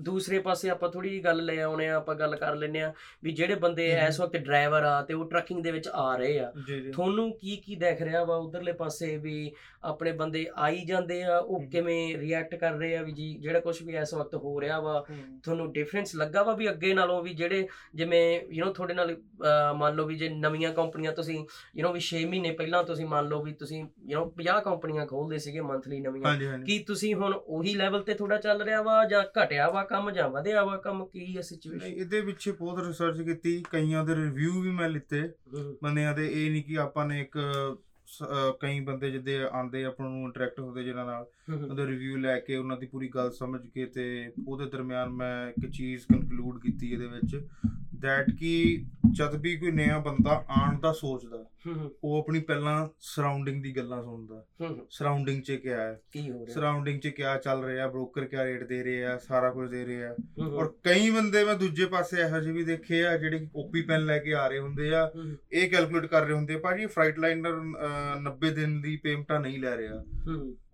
ਦੂਸਰੇ ਪਾਸੇ ਆਪਾਂ ਥੋੜੀ ਜਿਹੀ ਗੱਲ ਲੈ ਆਉਣੇ ਆ ਆਪਾਂ ਗੱਲ ਕਰ ਲੈਨੇ ਆ ਵੀ ਜਿਹੜੇ ਬੰਦੇ ਹਮ। ਇਸ ਵਕਤ ਡਰਾਈਵਰ ਆ ਤੇ ਉਹ ਟਰੱਕਿੰਗ ਦੇ ਵਿੱਚ ਆ ਰਹੇ ਆ ਜੀ ਜੀ ਤੁਹਾਨੂੰ ਕੀ ਕੀ ਦੇਖ ਰਿਹਾ ਵਾ ਉਧਰਲੇ ਪਾਸੇ ਵੀ ਆਪਣੇ ਬੰਦੇ ਆਈ ਜਾਂਦੇ ਆ ਉਹ ਹਮ। ਕਿਵੇਂ ਰਿਐਕਟ ਕਰ ਰਹੇ ਆ ਵੀ ਜੀ ਜਿਹੜਾ ਕੁਝ ਵੀ ਇਸ ਵਕਤ ਹੋ ਰਿਹਾ ਵਾ ਤੁਹਾਨੂੰ ਡਿਫਰੈਂਸ ਲੱਗਾ ਵਾ ਵੀ ਅੱਗੇ ਨਾਲੋਂ ਵੀ ਜਿਹੜੇ ਜਿਵੇਂ ਯੂ نو ਤੁਹਾਡੇ ਨਾਲ ਅਹ, ਮੰਨ ਲਓ ਵੀ ਜੇ ਨਵੀਆਂ ਕੰਪਨੀਆਂ ਤੁਸੀਂ ਯੂ نو ਵੀ 6 ਮਹੀਨੇ ਪਹਿਲਾਂ ਤੁਸੀਂ ਮੰਨ ਲਓ ਵੀ ਤੁਸੀਂ ਯੂ نو 50 ਕੰਪਨੀਆਂ ਖੋਲਦੇ ਸੀਗੇ ਮੰਥਲੀ ਨਵੀਆਂ ਹਾਂਜੀ ਹਾਂਜੀ ਕੀ ਤੁਸੀਂ ਹੁਣ ਉਹੀ ਲੈਵਲ ਤੇ ਥੋੜਾ ਚੱਲ ਰਿਹਾ ਵਾ ਜਾਂ ਘਟਿਆ ਵਾ ਕੰਮ ਜਾਂ ਵਧਿਆ ਵਾ ਕੰਮ ਕੀ ਹੈ ਨਹੀਂ, ਸਿਚੁਏਸ਼ਨ ਇਹਦੇ ਪਿੱਛੇ ਬਹੁਤ ਰਿਸਰਚ ਕੀਤੀ ਕਈਆਂ ਦੇ ਰਿਵਿਊ ਵੀ ਮੈਂ ਲਿੱਤੇ। ਬੰਦਿਆਂ ਦੇ ਇਹ ਨਹੀਂ ਕਿ ਆਪਾਂ ਨੇ ਇੱਕ ਕਈ ਬੰਦੇ ਜਿੱਦੇ ਆਂਦੇ ਆਪਾਂ ਨੂੰ ਇੰਟਰੈਕਟ ਹੁੰਦੇ ਜਿਨ੍ਹਾਂ ਨਾਲ ਉਹਦੇ ਰਿਵਿਊ ਲੈ ਕੇ ਉਹਨਾਂ ਦੀ ਪੂਰੀ ਗੱਲ ਸਮਝ ਕੇ ਤੇ ਉਹਦੇ ਦਰਮਿਆਨ ਮੈਂ ਇੱਕ ਚੀਜ਼ ਕਨਕਲੂਡ ਕੀਤੀ ਇਹਦੇ ਵਿੱਚ ਦੈਟ ਕਿ ਜਦ ਵੀ ਕੋਈ ਨਵਾਂ ਬੰਦਾ ਆਉਣ ਦਾ ਸੋਚਦਾ ਉਹ ਆਪਣੀ ਪਹਿਲਾਂ ਸਰਾਊਂਡਿੰਗ ਦੀ ਗੱਲਾਂ ਸੁਣਦਾ। ਸਰਾਊਂਡਿੰਗ 'ਚ ਕਿਆ ਹੈ? ਕੀ ਹੋ ਰਿਹਾ? ਸਰਾਊਂਡਿੰਗ 'ਚ ਕਿਆ ਚੱਲ ਰਿਹਾ? ਬ੍ਰੋਕਰ ਕਿਆ ਰੇਟ ਦੇ ਰਹੇ ਆ? ਸਾਰਾ ਕੁਝ ਦੇ ਰਹੇ ਔਰ ਕਈ ਬੰਦੇ ਮੈਂ ਦੂਜੇ ਪਾਸੇ ਇਹੋ ਜਿਹੇ ਵੀ ਦੇਖੇ ਆ ਜਿਹੜੇ ਕਾਪੀ ਪੈਨ ਲੈ ਕੇ ਆ ਰਹੇ ਹੁੰਦੇ ਆ। ਇਹ ਕੈਲਕੂਲੇਟ ਕਰ ਰਹੇ ਹੁੰਦੇ ਆ ਭਾਜੀ ਫਰਾਈਟ ਲਾਈਨਰ 90 ਦਿਨ ਦੀ ਪੇਮੈਂਟਾਂ ਨਹੀਂ ਲੈ ਰਿਹਾ।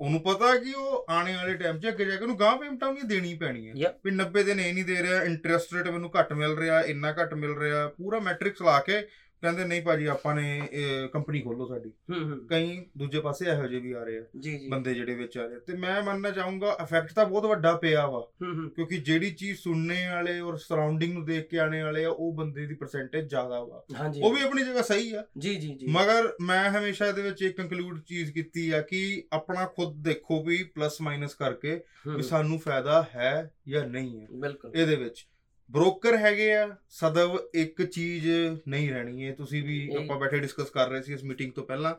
ਉਹਨੂੰ ਪਤਾ ਕਿ ਉਹ ਆਉਣੇ ਵਾਲੇ ਟਾਈਮ 'ਚ ਅੱਗੇ ਜਾ ਕੇ ਉਹਨੂੰ ਗਾਂ ਪੇਮੈਂਟਾਂ ਨਹੀਂ ਦੇਣੀ ਪੈਣੀ ਹੈ. ਵੀ 90 ਦਿਨ ਇਹ ਨਹੀਂ ਦੇ ਰਿਹਾ ਇੰਟਰਸਟ ਰੇਟ ਮੈਨੂੰ ਘੱਟ ਮਿਲ ਰਿਹਾ ਇੰਨਾ ਘੱਟ ਮਿਲ ਰਿਹਾ ਪੂਰਾ ਮੈਟ੍ਰਿਕਸ ਲਾ ਕੇ ਕਹਿੰਦੇ ਨਹੀਂ ਭਾਜੀ ਆਪਾਂ ਨੇ ਕੰਪਨੀ ਖੋਲੋ ਸਾਡੀ। ਹੂੰ ਹੂੰ। ਕਈ ਦੂਜੇ ਪਾਸੇ ਇਹੋ ਜਿਹੇ ਵੀ ਆ ਰਹੇ ਆ ਜੀ ਜੀ। ਬੰਦੇ ਜਿਹੜੇ ਵਿੱਚ ਆ ਰਹੇ ਤੇ ਮੈਂ ਮੰਨਣਾ ਚਾਹੂੰਗਾ ਇਫੈਕਟ ਤਾਂ ਬਹੁਤ ਵੱਡਾ ਪਿਆ ਵਾ। ਹੂੰ ਹੂੰ। ਕਿਉਂਕਿ ਜਿਹੜੀ ਚੀਜ਼ ਸੁਣਨੇ ਵਾਲੇ ਔਰ ਸਰਾਊਂਡਿੰਗ ਨੂੰ ਦੇਖ ਕੇ ਆਣੇ ਵਾਲੇ ਆ ਉਹ ਬੰਦੇ ਦੀ ਪਰਸੈਂਟੇਜ ਜ਼ਿਆਦਾ ਵਾ। ਉਹ ਵੀ ਆਪਣੀ ਜਗ੍ਹਾ ਸਹੀ ਆ। ਜੀ ਜੀ ਜੀ। ਮਗਰ ਮੈਂ ਹਮੇਸ਼ਾ ਇਹਦੇ ਵਿੱਚ ਇੱਕ ਕੰਕਲੂਡ ਚੀਜ਼ ਕੀਤੀ ਆ ਕਿ ਆਪਣਾ ਖੁਦ ਦੇਖੋ ਵੀ ਪਲੱਸ ਮਾਈਨਸ ਕਰਕੇ ਵੀ ਸਾਨੂੰ ਫਾਇਦਾ ਹੈ ਜਾਂ ਨਹੀਂ ਹੈ। ਇਹਦੇ ਵਿੱਚ ਬ੍ਰੋਕਰ ਹੈਗੇ ਆ ਸਦਵ ਇੱਕ ਚੀਜ਼ ਨਹੀਂ ਰਹਿਣੀ ਹੈ ਤੁਸੀਂ ਵੀ ਆਪਾਂ ਬੈਠੇ ਡਿਸਕਸ ਕਰ ਰਹੇ ਸੀ ਇਸ ਮੀਟਿੰਗ ਤੋਂ ਪਹਿਲਾਂ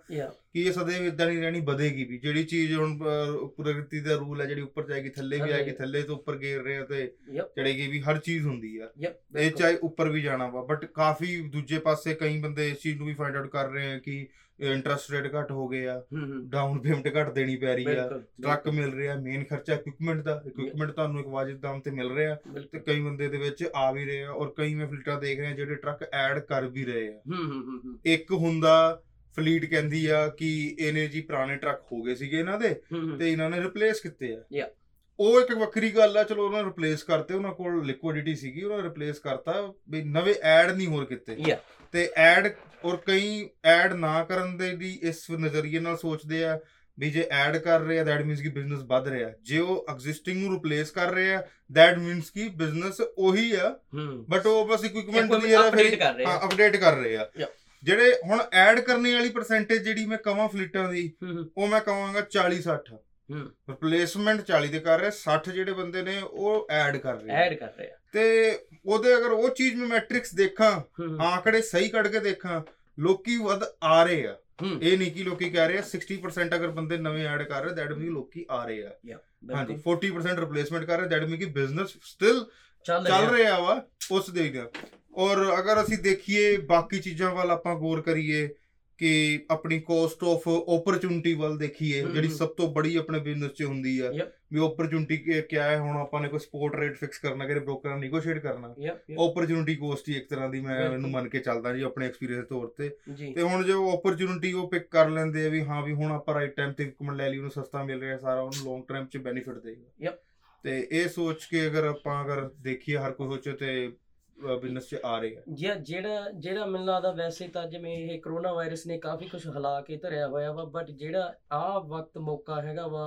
ਕਿ ਇਹ ਸदैव ਇਦਾਂ ਨਹੀਂ ਰਹਿਣੀ ਵਧੇਗੀ ਵੀ ਜਿਹੜੀ ਚੀਜ਼ ਹੁਣ ਪ੍ਰਕਿਰਤੀ ਦਾ ਰੂਲ ਹੈ ਜਿਹੜੀ ਉੱਪਰ ਜਾਏਗੀ ਥੱਲੇ ਵੀ। ਆਏਗੀ ਥੱਲੇ ਤੋਂ ਉੱਪਰ ਗੇਰ ਰਹੇ ਤੇ ਚੜੇਗੀ ਵੀ ਹਰ ਚੀਜ਼ ਹੁੰਦੀ ਆ। ਇਹ ਚਾਹੇ ਉੱਪਰ ਵੀ ਜਾਣਾ ਵਾ ਬਟ ਕਾਫੀ ਦੂਜੇ ਪਾਸੇ ਕਈ ਬੰਦੇ ਇਸ ਚੀਜ਼ ਨੂੰ ਵੀ ਫਾਈਂਡ ਆਊਟ ਕਰ ਰਹੇ ਆ ਕਿ ਇੰਟਰਸਟ ਰੇਟ ਘੱਟ ਹੋ ਗਏ ਆ ਡਾਊਨ ਪੇਮੈਂਟ ਘੱਟ ਦੇਣੀ ਪੈ ਰਹੀ ਆ ਟਰੱਕ ਮਿਲ ਰਿਹਾ ਮੇਨ ਖਰਚਾ ਇਕਵਿਪਮੈਂਟ ਦਾ ਇਕਵਿਪਮੈਂਟ ਤੁਹਾਨੂੰ ਇੱਕ ਵਾਜਿਬ ਦਾਮ ਤੇ ਮਿਲ ਰਿਹਾ ਤੇ ਕਈ ਬੰਦੇ ਦੇ ਵਿੱਚ ਆ ਵੀ ਰਹੇ ਆ ਔਰ ਕਈ ਮੈਂ ਫਲੀਟਾਂ ਦੇਖ ਰਿਹਾ ਜਿਹੜੇ ਟਰੱਕ ਐਡ ਕਰ ਵੀ ਰਹੇ ਆ। ਇੱਕ ਹੁੰਦਾ ਫਲੀਟ ਕਹਿੰਦੀ ਆ ਕਿ ਇਹਨੇ ਜੀ ਪੁਰਾਣੇ ਟਰੱਕ ਹੋ ਗਏ ਸੀਗੇ ਇਹਨਾਂ ਦੇ ਤੇ ਇਹਨਾਂ ਨੇ ਰਿਪਲੇਸ ਕੀਤੇ ਆ. ਉਹ ਇੱਕ ਵੱਖਰੀ ਗੱਲ ਆ ਚਲੋ ਉਹਨਾਂ ਨੇ ਰਿਪਲੇਸ ਕਰਤੇ ਉਹਨਾਂ ਕੋਲ ਲਿਕੁਇਡਿਟੀ ਸੀਗੀ ਉਹਨਾਂ ਨੇ ਰਿਪਲੇਸ ਕਰਤਾ ਵੀ ਨਵੇਂ ਐਡ ਨਹੀਂ ਹੋਰ ਕੀਤੇ. ਤੇ ਐਡ ਔਰ ਕਈ ਐਡ ਨਾ ਕਰਨ ਦੇ ਵੀ ਇਸ ਨਜ਼ਰੀਏ ਨਾਲ ਸੋਚਦੇ ਆ ਵੀ ਜੇ ਐਡ ਕਰ ਰਹੇ ਆ ਦੈਟ ਮੀਨਸ ਕਿ ਬਿਜ਼ਨਸ ਵੱਧ ਰਿਹਾ। ਜੇ ਉਹ ਐਗਜ਼ਿਸਟਿੰਗ ਨੂੰ ਰਿਪਲੇਸ ਕਰ ਰਹੇ ਆ ਦੈਟ ਮੀਨਸ ਕਿ ਬਿਜ਼ਨਸ ਉਹੀ ਆ ਬਟ ਉਹ ਬਸ ਇਕਵਿਪਮੈਂਟ ਦੀ ਅਪਡੇਟ ਕਰ ਰਹੇ ਹਾਂ ਆ ਅਪਡੇਟ ਕਰ ਰਹੇ ਆ. ਜਿਹੜੇ ਹੁਣ ਐਡ ਕਰਨੇ ਵਾਲੀ ਪਰਸੈਂਟੇਜ ਜਿਹੜੀ ਮੈਂ ਕਵਾਂ ਫਲੀਟਾਂ ਦੀ ਉਹ ਮੈਂ ਕਵਾਂਗਾ 40 60 ਹੂੰ ਰਿਪਲੇਸਮੈਂਟ 40 ਦੇ ਕਰ ਰਹੇ 60 ਜਿਹੜੇ ਬੰਦੇ ਨੇ ਉਹ ਐਡ ਕਰ ਰਹੇ। ਐਡ ਕਰ ਰਹੇ ਤੇ ਉਹਦੇ ਅਗਰ ਉਹ ਚੀਜ਼ ਮੈਂ ਮੈਟ੍ਰਿਕਸ ਦੇਖਾਂ ਆંકੜੇ ਸਹੀ ਕੱਢ ਕੇ ਦੇਖਾਂ ਲੋਕੀ ਵੱਧ ਆ ਰਹੇ ਆ। ਇਹ ਨਹੀਂ ਕਿ ਲੋਕੀ ਕਹਿ ਰਹੇ ਆ 60% ਅਗਰ ਬੰਦੇ ਨਵੇਂ ਐਡ ਕਰ ਰਹੇ ਦੈਟ ਮੀਨ ਲੋਕੀ ਆ ਰਹੇ ਆ। ਹਾਂਜੀ ਬਿਲਕੁਲ। 40% ਰਿਪਲੇਸਮੈਂਟ ਕਰ ਰਹੇ ਦੈਟ ਮੀਨ ਕਿ ਬਿਜ਼ਨਸ ਸਟਿਲ ਚੱਲ ਰਿਹਾ। ਵਾ ਉਸ ਦੇ ਔਰ ਅਗਰ ਅਸੀਂ ਦੇਖੀਏ ਬਾਕੀ ਚੀਜ਼ਾਂ ਵੱਲ ਆਪਾਂ ਗੌਰ ਕਰੀਏ ਕਿ ਆਪਣੀ ਕੋਸਟ ਆਫ ਓਪਰਚੁਨਿਟੀ ਵੱਲ ਦੇਖੀਏ ਜਿਹੜੀ। ਸਭ ਤੋਂ ਬੜੀ ਆਪਣੇ ਬਿਜ਼ਨਸ 'ਚ ਹੁੰਦੀ ਆ. ਵੀ ਓਪਰਚੁਨਿਟੀ ਕੀ ਹੈ ਹੁਣ ਆਪਾਂ ਨੇ ਕੋਈ ਸਪੋਰਟ ਰੇਟ ਫਿਕਸ ਕਰਨਾ ਕਿ ਬ੍ਰੋਕਰ ਨਾਲ ਨੈਗੋਸ਼ੀਏਟ ਕਰਨਾ ਓਪਰਚੁਨਿਟੀ ਕੋਸਟ ਹੀ ਇੱਕ ਤਰ੍ਹਾਂ ਦੀ ਮੈਂ। ਇਹਨੂੰ ਮੰਨ ਕੇ ਚੱਲਦਾ ਜੀ ਆਪਣੇ ਐਕਸਪੀਰੀਅੰਸ ਤੌਰ ਤੇ ਤੇ ਹੁਣ ਜੋ ਓਪਰਚੁਨਿਟੀ ਉਹ ਪਿਕ ਕਰ ਲੈਂਦੇ ਆ ਵੀ ਹਾਂ ਵੀ ਹੁਣ ਆਪਾਂ ਰਾਈਟ ਟਾਈਮ ਤੇ ਇਕਵਿਪਮੈਂਟ ਲੈ ਲਈ ਉਹਨੂੰ ਸਸਤਾ ਮਿਲ ਰਿਹਾ ਸਾਰਾ ਉਹਨੂੰ ਲੌਂਗ ਟਰਮ 'ਚ ਬੈਨੀਫਿਟ ਦੇਗਾ. ਤੇ ਇਹ ਸੋਚ ਕੇ ਅਗਰ ਆਪਾਂ ਅਗਰ ਦੇਖੀਏ ਹਰ ਕੋਈ ਸੋਚੇ ਤੇ ਬਿਜ਼ਨਸ 'ਚ ਆ ਰਿਹਾ ਜਿਹੜਾ ਜਿਹੜਾ ਜਿਹੜਾ ਮੈਨੂੰ ਲੱਗਦਾ ਵੈਸੇ ਤਾਂ ਜਿਵੇਂ ਇਹ ਕਰੋਨਾ ਵਾਇਰਸ ਨੇ ਕਾਫੀ ਕੁਝ ਹਿਲਾ ਕੇ ਧਰਿਆ ਹੋਇਆ ਵਾ ਬਟ ਜਿਹੜਾ ਆ ਵਕਤ ਮੌਕਾ ਹੈਗਾ ਵਾ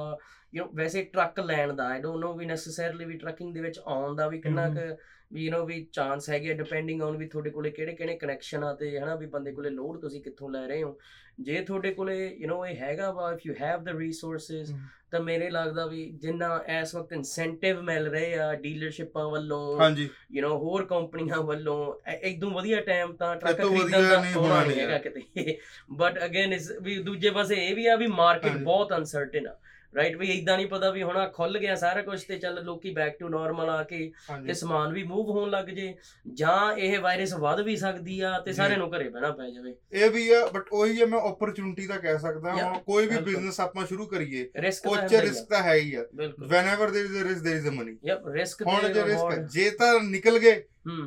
ਯੂ نو ਵੈਸੇ ਟਰੱਕ ਲੈਣ ਦਾ ਆਈ ਡੋਨਟ ਨੋ ਵੀ ਨੈਸੈਸਰੀਲੀ ਵੀ ਟਰੱਕਿੰਗ ਦੇ ਵਿੱਚ ਆਉਣ ਦਾ ਵੀ ਕਿੰਨਾ ਕੁ ਵੀ ਯੂ نو ਵੀ ਚਾਂਸ ਹੈਗੇ ਡਿਪੈਂਡਿੰਗ ਔਨ ਵੀ ਤੁਹਾਡੇ ਕੋਲੇ ਕਿਹੜੇ ਕਿਹੜੇ ਕਨੈਕਸ਼ਨ ਆ ਤੇ ਹਨਾ ਵੀ ਬੰਦੇ ਕੋਲੇ ਲੋਡ ਤੁਸੀਂ ਕਿੱਥੋਂ ਲੈ ਰਹੇ ਹੋ ਜੇ ਤੁਹਾਡੇ ਕੋਲੇ ਯੂ نو ਇਹ ਹੈਗਾ ਵਾ if you have the resources hmm. ਤਾਂ ਮੇਰੇ ਲੱਗਦਾ ਵੀ ਜਿੰਨਾ ਇਸ ਵਕਤ ਇਨਸੈਂਟਿਵ ਮਿਲ ਰਹੇ ਆ ਡੀਲਰਸ਼ਿਪਾਂ ਵੱਲੋਂ ਯੂ نو ਹੋਰ ਕੰਪਨੀਆਂ ਵੱਲੋਂ ਇਦੋਂ ਵਧੀਆ ਟਾਈਮ ਤਾਂ ਟਰੱਕ ਖਰੀਦਣ ਦਾ ਹੋਣਾ ਨਹੀਂ ਹੈਗਾ ਕਿਤੇ। ਬਟ ਅਗੇਨ ਇਸ ਵੀ ਦੂਜੇ ਪਾਸੇ ਇਹ ਵੀ ਆ ਵੀ ਮਾਰਕੀਟ। ਬਹੁਤ ਅਨਸਰਟਨ ਆ। ਰਾਈਟ ਵੀ ਇਦਾਂ ਨਹੀਂ ਪਤਾ ਵੀ ਹੁਣ ਆ ਖੁੱਲ ਗਿਆ ਸਾਰਾ ਕੁਝ ਤੇ ਚੱਲ ਲੋਕੀ ਬੈਕ ਟੂ ਨਾਰਮਲ ਆ ਕੇ ਤੇ ਸਮਾਨ ਵੀ ਮੂਵ ਹੋਣ ਲੱਗ ਜੇ ਜਾਂ ਇਹ ਵਾਇਰਸ ਵੱਧ ਵੀ ਸਕਦੀ ਆ ਤੇ। ਸਾਰਿਆਂ ਨੂੰ ਘਰੇ ਬਹਿਣਾ ਪੈ ਜਾਵੇ ਇਹ ਵੀ ਆ ਬਟ ਉਹੀ ਹੈ ਮੈਂ ਓਪਰਚੁਨਿਟੀ ਦਾ ਕਹਿ ਸਕਦਾ ਹਾਂ ਕੋਈ ਵੀ। ਬਿਜ਼ਨਸ ਆਪਾਂ ਸ਼ੁਰੂ ਕਰੀਏ ਰਿਸਕ ਉਹ ਤਾਂ ਚ ਹੈ ਰਿਸਕ ਤਾਂ ਹੈ ਹੀ ਆ whenever there is a risk there is a money yup risk ਹੁਣ ਜੇ ਰਿਸਕ ਜੇ ਤਾਂ ਨਿਕਲ ਗਏ